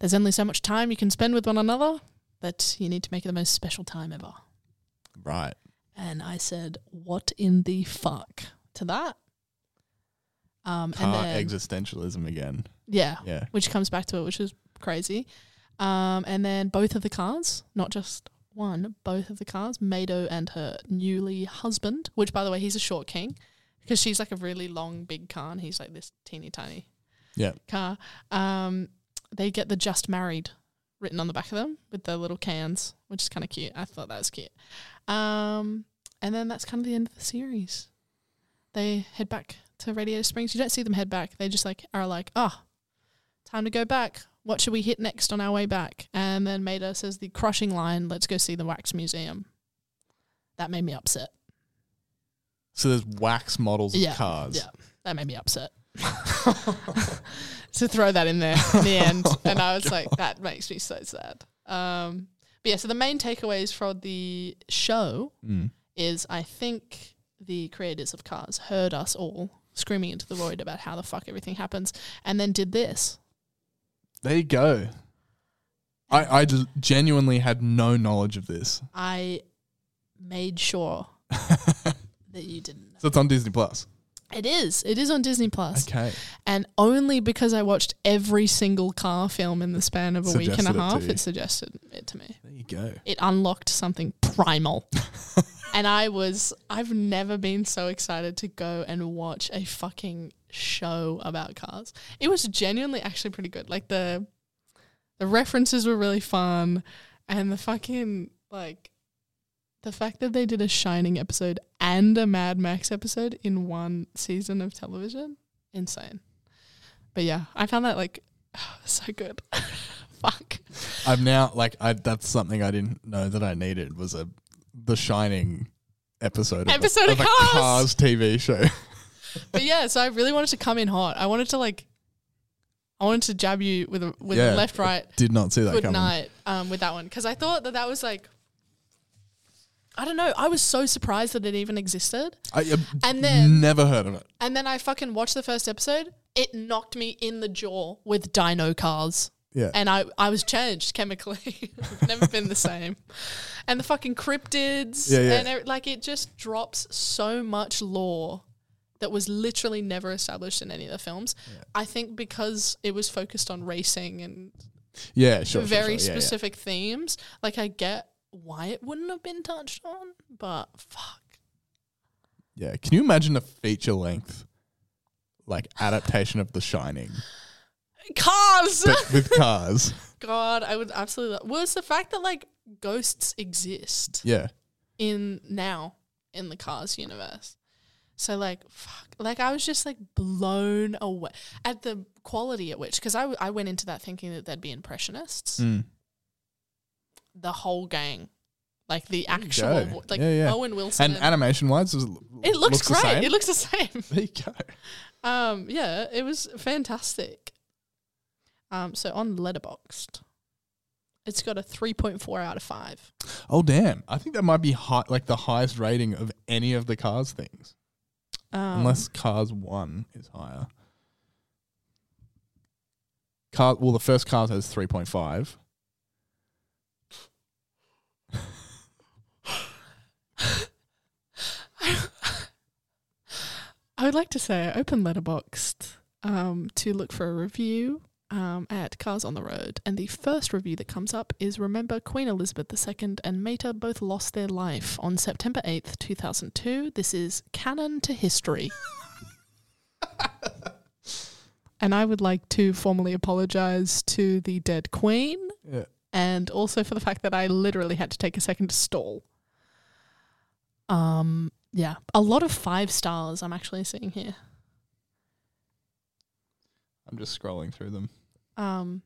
there's only so much time you can spend with one another that you need to make it the most special time ever. Right. And I said, "What in the fuck?" to that. Um, and then, existentialism again. yeah, Yeah. which comes back to it, which is crazy. Um, and then both of the cars, not just one, both of the cars, Mato and her newly husband, which by the way, he's a short king because she's like a really long, big car and he's like this teeny tiny Yeah. car. Um, they get the just married written on the back of them with the little cans, which is kind of cute. I thought that was cute. Um, and then that's kind of the end of the series. They head back to Radio Springs. You don't see them head back. They just like are like, oh, time to go back. What should we hit next on our way back? And then Mater says the crushing line, let's go see the wax museum. That made me upset. So there's wax models of yeah. cars. Yeah. That made me upset. to throw that in there in the end. and I was like, that makes me so sad. Um, but yeah, so the main takeaways for the show Mm. is I think the creators of Cars heard us all screaming into the void about how the fuck everything happens and then did this. There you go. I genuinely had no knowledge of this. I made sure that you didn't. So it's on Disney Plus. It is. It is on Disney Plus. Okay. And only because I watched every single car film in the span of a week and a it to half, you. it suggested it to me. There you go. It unlocked something primal. and I was, I've never been so excited to go and watch a fucking show about cars. It was genuinely actually pretty good. Like the, the references were really fun. And the fucking, like, the fact that they did a Shining episode and a Mad Max episode in one season of television, insane. But yeah, I found that like oh, so good. Fuck. I'm now like I that's something I didn't know that I needed was a The Shining episode of, a- Episode of a Cars. Cars TV show. But yeah, so I really wanted to come in hot. I wanted to like, I wanted to jab you with a with Yeah, a left right. Did not see that good coming. night um, with that one because I thought that that was like. I don't know. I was so surprised that it even existed. I uh, And then- never heard of it. And then I fucking watched the first episode. It knocked me in the jaw with dino cars. Yeah. And I, I was changed chemically. Never been the same. And the fucking cryptids. Yeah, yeah. And it, like it just drops so much lore that was literally never established in any of the films. Yeah. I think because it was focused on racing and Yeah, sure. sure, very sure. Yeah, yeah. specific themes. Like I get why it wouldn't have been touched on, but fuck. Yeah. Can you imagine a feature length like adaptation of The Shining Cars. but with cars? God, I would absolutely. Love. Well, it's the fact that like ghosts exist Yeah. in now in the Cars universe. So like, fuck, like I was just like blown away at the quality at which, because I, w- I went into that thinking that there'd be impressionists, Mm the whole gang. Like the actual, like yeah, yeah. Owen Wilson, and animation wise, it, it looks, looks great. It looks the same. There you go. Um, yeah, it was fantastic. Um, so on Letterboxd, it's got a 3.4 out of 5. Oh, damn. I think that might be high, like the highest rating of any of the Cars things. Um, Unless Cars 1 is higher. Car, well, the first Cars has 3.5. I, would like to say I opened Letterboxd um, to look for a review um, at Cars on the Road, and the first review that comes up is Remember Queen Elizabeth II and Mater both lost their life on September 8th, 2002. This is canon to history. and I would like to formally apologize to the dead Queen yeah. and also for the fact that I literally had to take a second to stall. Um, yeah, a lot of five stars I'm actually seeing here. I'm just scrolling through them. Um,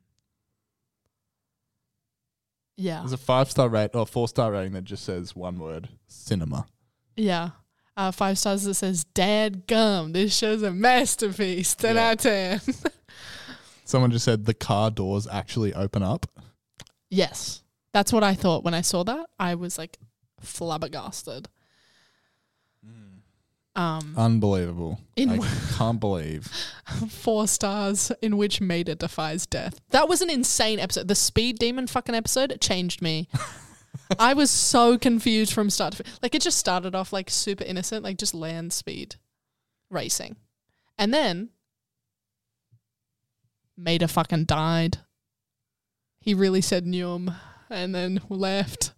yeah, There's a five star rate or four star rating that just says one word: cinema. yeah. Uh, five stars that says "Dad gum." This show's a masterpiece. Ten Yeah. out of ten. Someone just said the car doors actually open up. yes, that's what I thought when I saw that. I was like flabbergasted. Um, Unbelievable. In I w- can't believe. four stars in which Mater defies death. That was an insane episode. The Speed Demon fucking episode changed me. I was so confused from start to finish. Like it just started off like super innocent, like just land speed racing. And then Mater fucking died. He really said Newham and then left.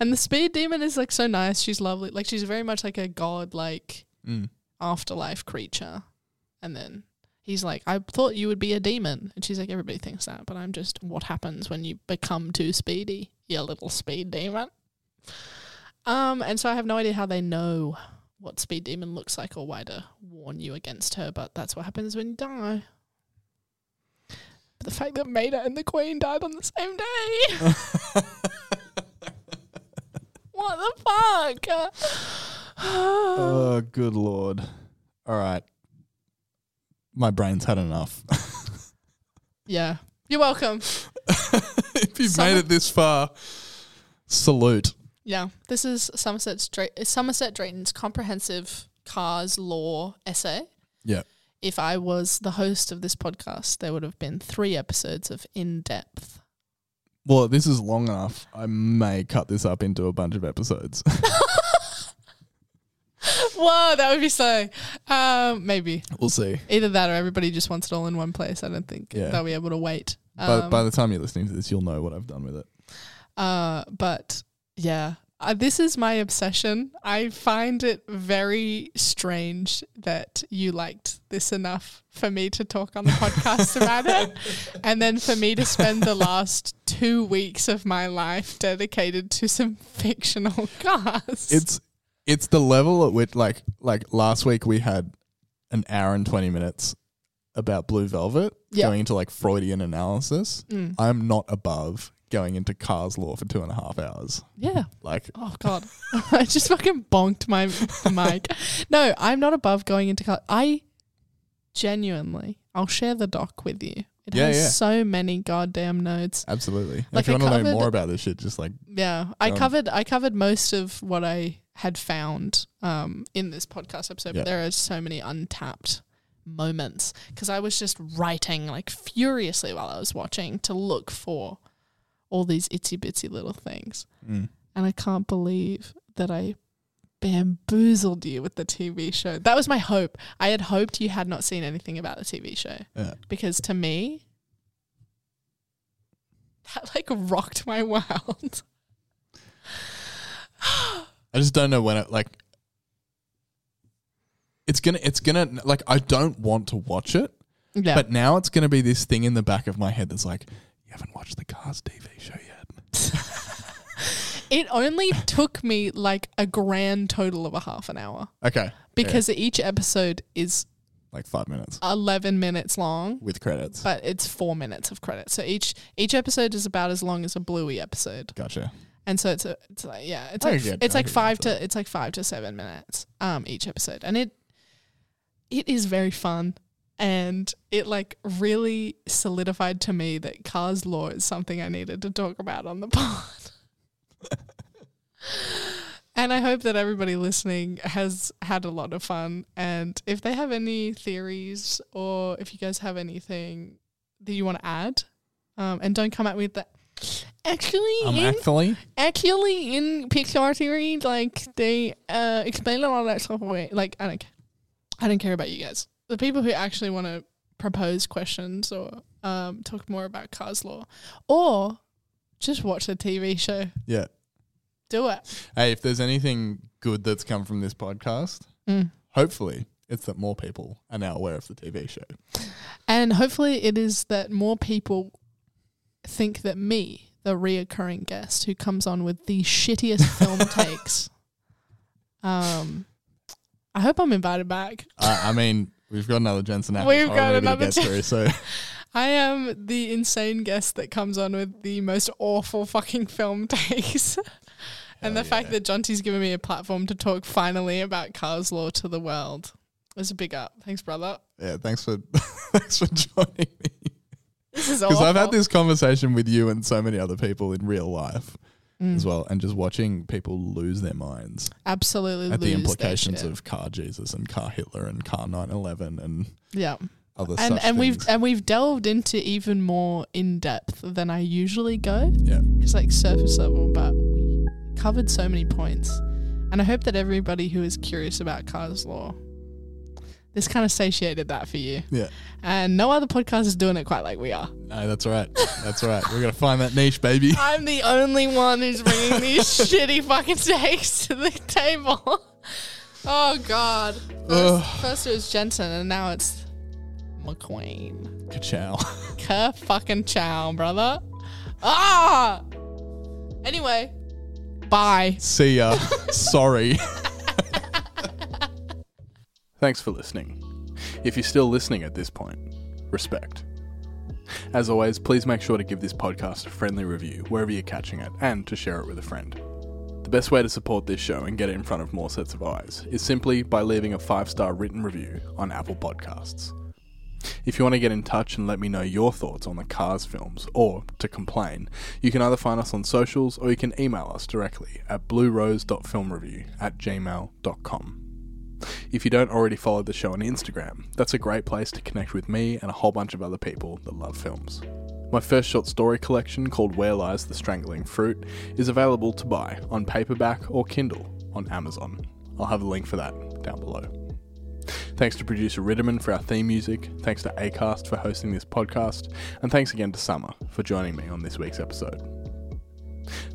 And the speed demon is like so nice. She's lovely. Like she's very much like a god like Mm. afterlife creature. And then he's like, I thought you would be a demon. And she's like, everybody thinks that, but I'm just what happens when you become too speedy, you little speed demon. Um, and so I have no idea how they know what speed demon looks like or why to warn you against her, but that's what happens when you die. But the fact that Mater and the Queen died on the same day. what the fuck? Oh, good lord. All right. My brain's had enough. yeah. You're welcome. if you've made it this far, salute. Yeah, this is Somerset Dra- Somerset Drayton's comprehensive cars lore essay. Yeah. If I was the host of this podcast, there would have been three episodes of in depth. Well, this is long enough. I may cut this up into a bunch of episodes. Whoa, that would be so. Um, maybe we'll see. either that or everybody just wants it all in one place. I don't think Yeah. they'll be able to wait. by, Um, by the time you're listening to this, you'll know what I've done with it. Uh, but yeah, uh, this is my obsession. I find it very strange that you liked this enough for me to talk on the podcast about it, and then for me to spend the last two weeks of my life dedicated to some fictional cars. It's it's the level at which like like last week we had an hour and 20 minutes about Blue Velvet Yeah. going into like Freudian analysis. Mm. I'm not above going into Cars Lore for two and a half hours. yeah. Like Oh god, I just fucking bonked my mic. No, I'm not above going into car. I genuinely, I'll share the doc with you. It Yeah, has yeah. so many goddamn notes. absolutely. Like if you I want to know covered- more about this shit, just like Yeah, I Um, covered I covered most of what I had found um, in this podcast episode, Yeah. but there are so many untapped moments because I was just writing like furiously while I was watching to look for all these itsy bitsy little things, Mm. and I can't believe that I bamboozled you with the TV show. That was my hope. I had hoped you had not seen anything about the TV show Yeah. because to me. That like rocked my world. I just don't know when it like it's gonna it's gonna like I don't want to watch it. Yeah. But now it's gonna be this thing in the back of my head that's like, you haven't watched the Cars TV show yet. It only took me like a grand total of a half an hour Okay. because each episode is like five minutes 11 minutes long, with credits. but it's four minutes of credit. So each each episode is about as long as a Bluey episode. Gotcha. And so it's a, it's like yeah, it's like it's I like five to it's like five to seven minutes um each episode, and it it is very fun, and it like really solidified to me that Cars lore is something I needed to talk about on the pod. and I hope that everybody listening has had a lot of fun, and if they have any theories or if you guys have anything that you want to add, um, and don't come at me with that. Actually, Um, in actually, actually in Pixar series, like they uh explain a lot of that stuff away. Like I don't care. I don't care about you guys. The people who actually want to propose questions or um talk more about Cars lore. Or just watch the TV show. yeah. Do it. Hey, if there's anything good that's come from this podcast, Mm. hopefully it's that more people are now aware of the TV show. And hopefully it is that more people think that me, the reoccurring guest who comes on with the shittiest film takes, um I hope I'm invited back. I, I mean, we've got another Jensen We've got another Jen- through, so I am the insane guest that comes on with the most awful fucking film takes. and the fact that Jonty's given me a platform to talk finally about Cars Lore to the world is a big up. Thanks, brother. yeah, thanks for thanks for joining me. This is Because I've had this conversation with you and so many other people in real life Mm. as well, and just watching people lose their minds Absolutely at the lose their implications shit. of Car Jesus and Car Hitler and Car 911 and Yeah. other and such and we've things. and we've delved into even more in depth than I usually go. Yeah. It's like surface level, but we covered so many points. And I hope that everybody who is curious about Cars Lore This kind of satiated that for you. Yeah. And no other podcast is doing it quite like we are. No, that's right. That's right. We're gonna find that niche, baby. I'm the only one who's bringing these shitty fucking takes to the table. Oh God! First, first it was Jensen, and now it's McQueen. Ka-chow. Ka fucking chow, brother. Ah. Anyway, bye. See ya. Sorry. Thanks for listening. If you're still listening at this point, respect. As always, please make sure to give this podcast a friendly review wherever you're catching it and to share it with a friend. The best way to support this show and get it in front of more sets of eyes is simply by leaving a five star written review on Apple Podcasts. If you want to get in touch and let me know your thoughts on the Cars films or to complain, you can either find us on socials or you can email us directly at bluerose.filmreview at gmail.com. If you don't already follow the show on Instagram, that's a great place to connect with me and a whole bunch of other people that love films. My first short story collection, called Where Lies the Strangling Fruit, is available to buy on paperback or Kindle on Amazon. I'll have a link for that down below. Thanks to producer Ritterman for our theme music, thanks to ACAST for hosting this podcast, and thanks again to Summer for joining me on this week's episode.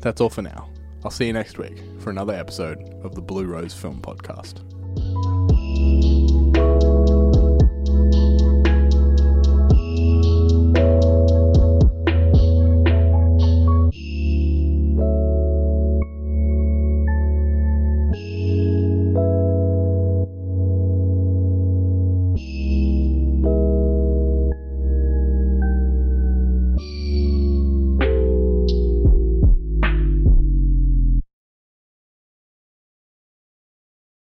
That's all for now. I'll see you next week for another episode of the Blue Rose Film Podcast. Música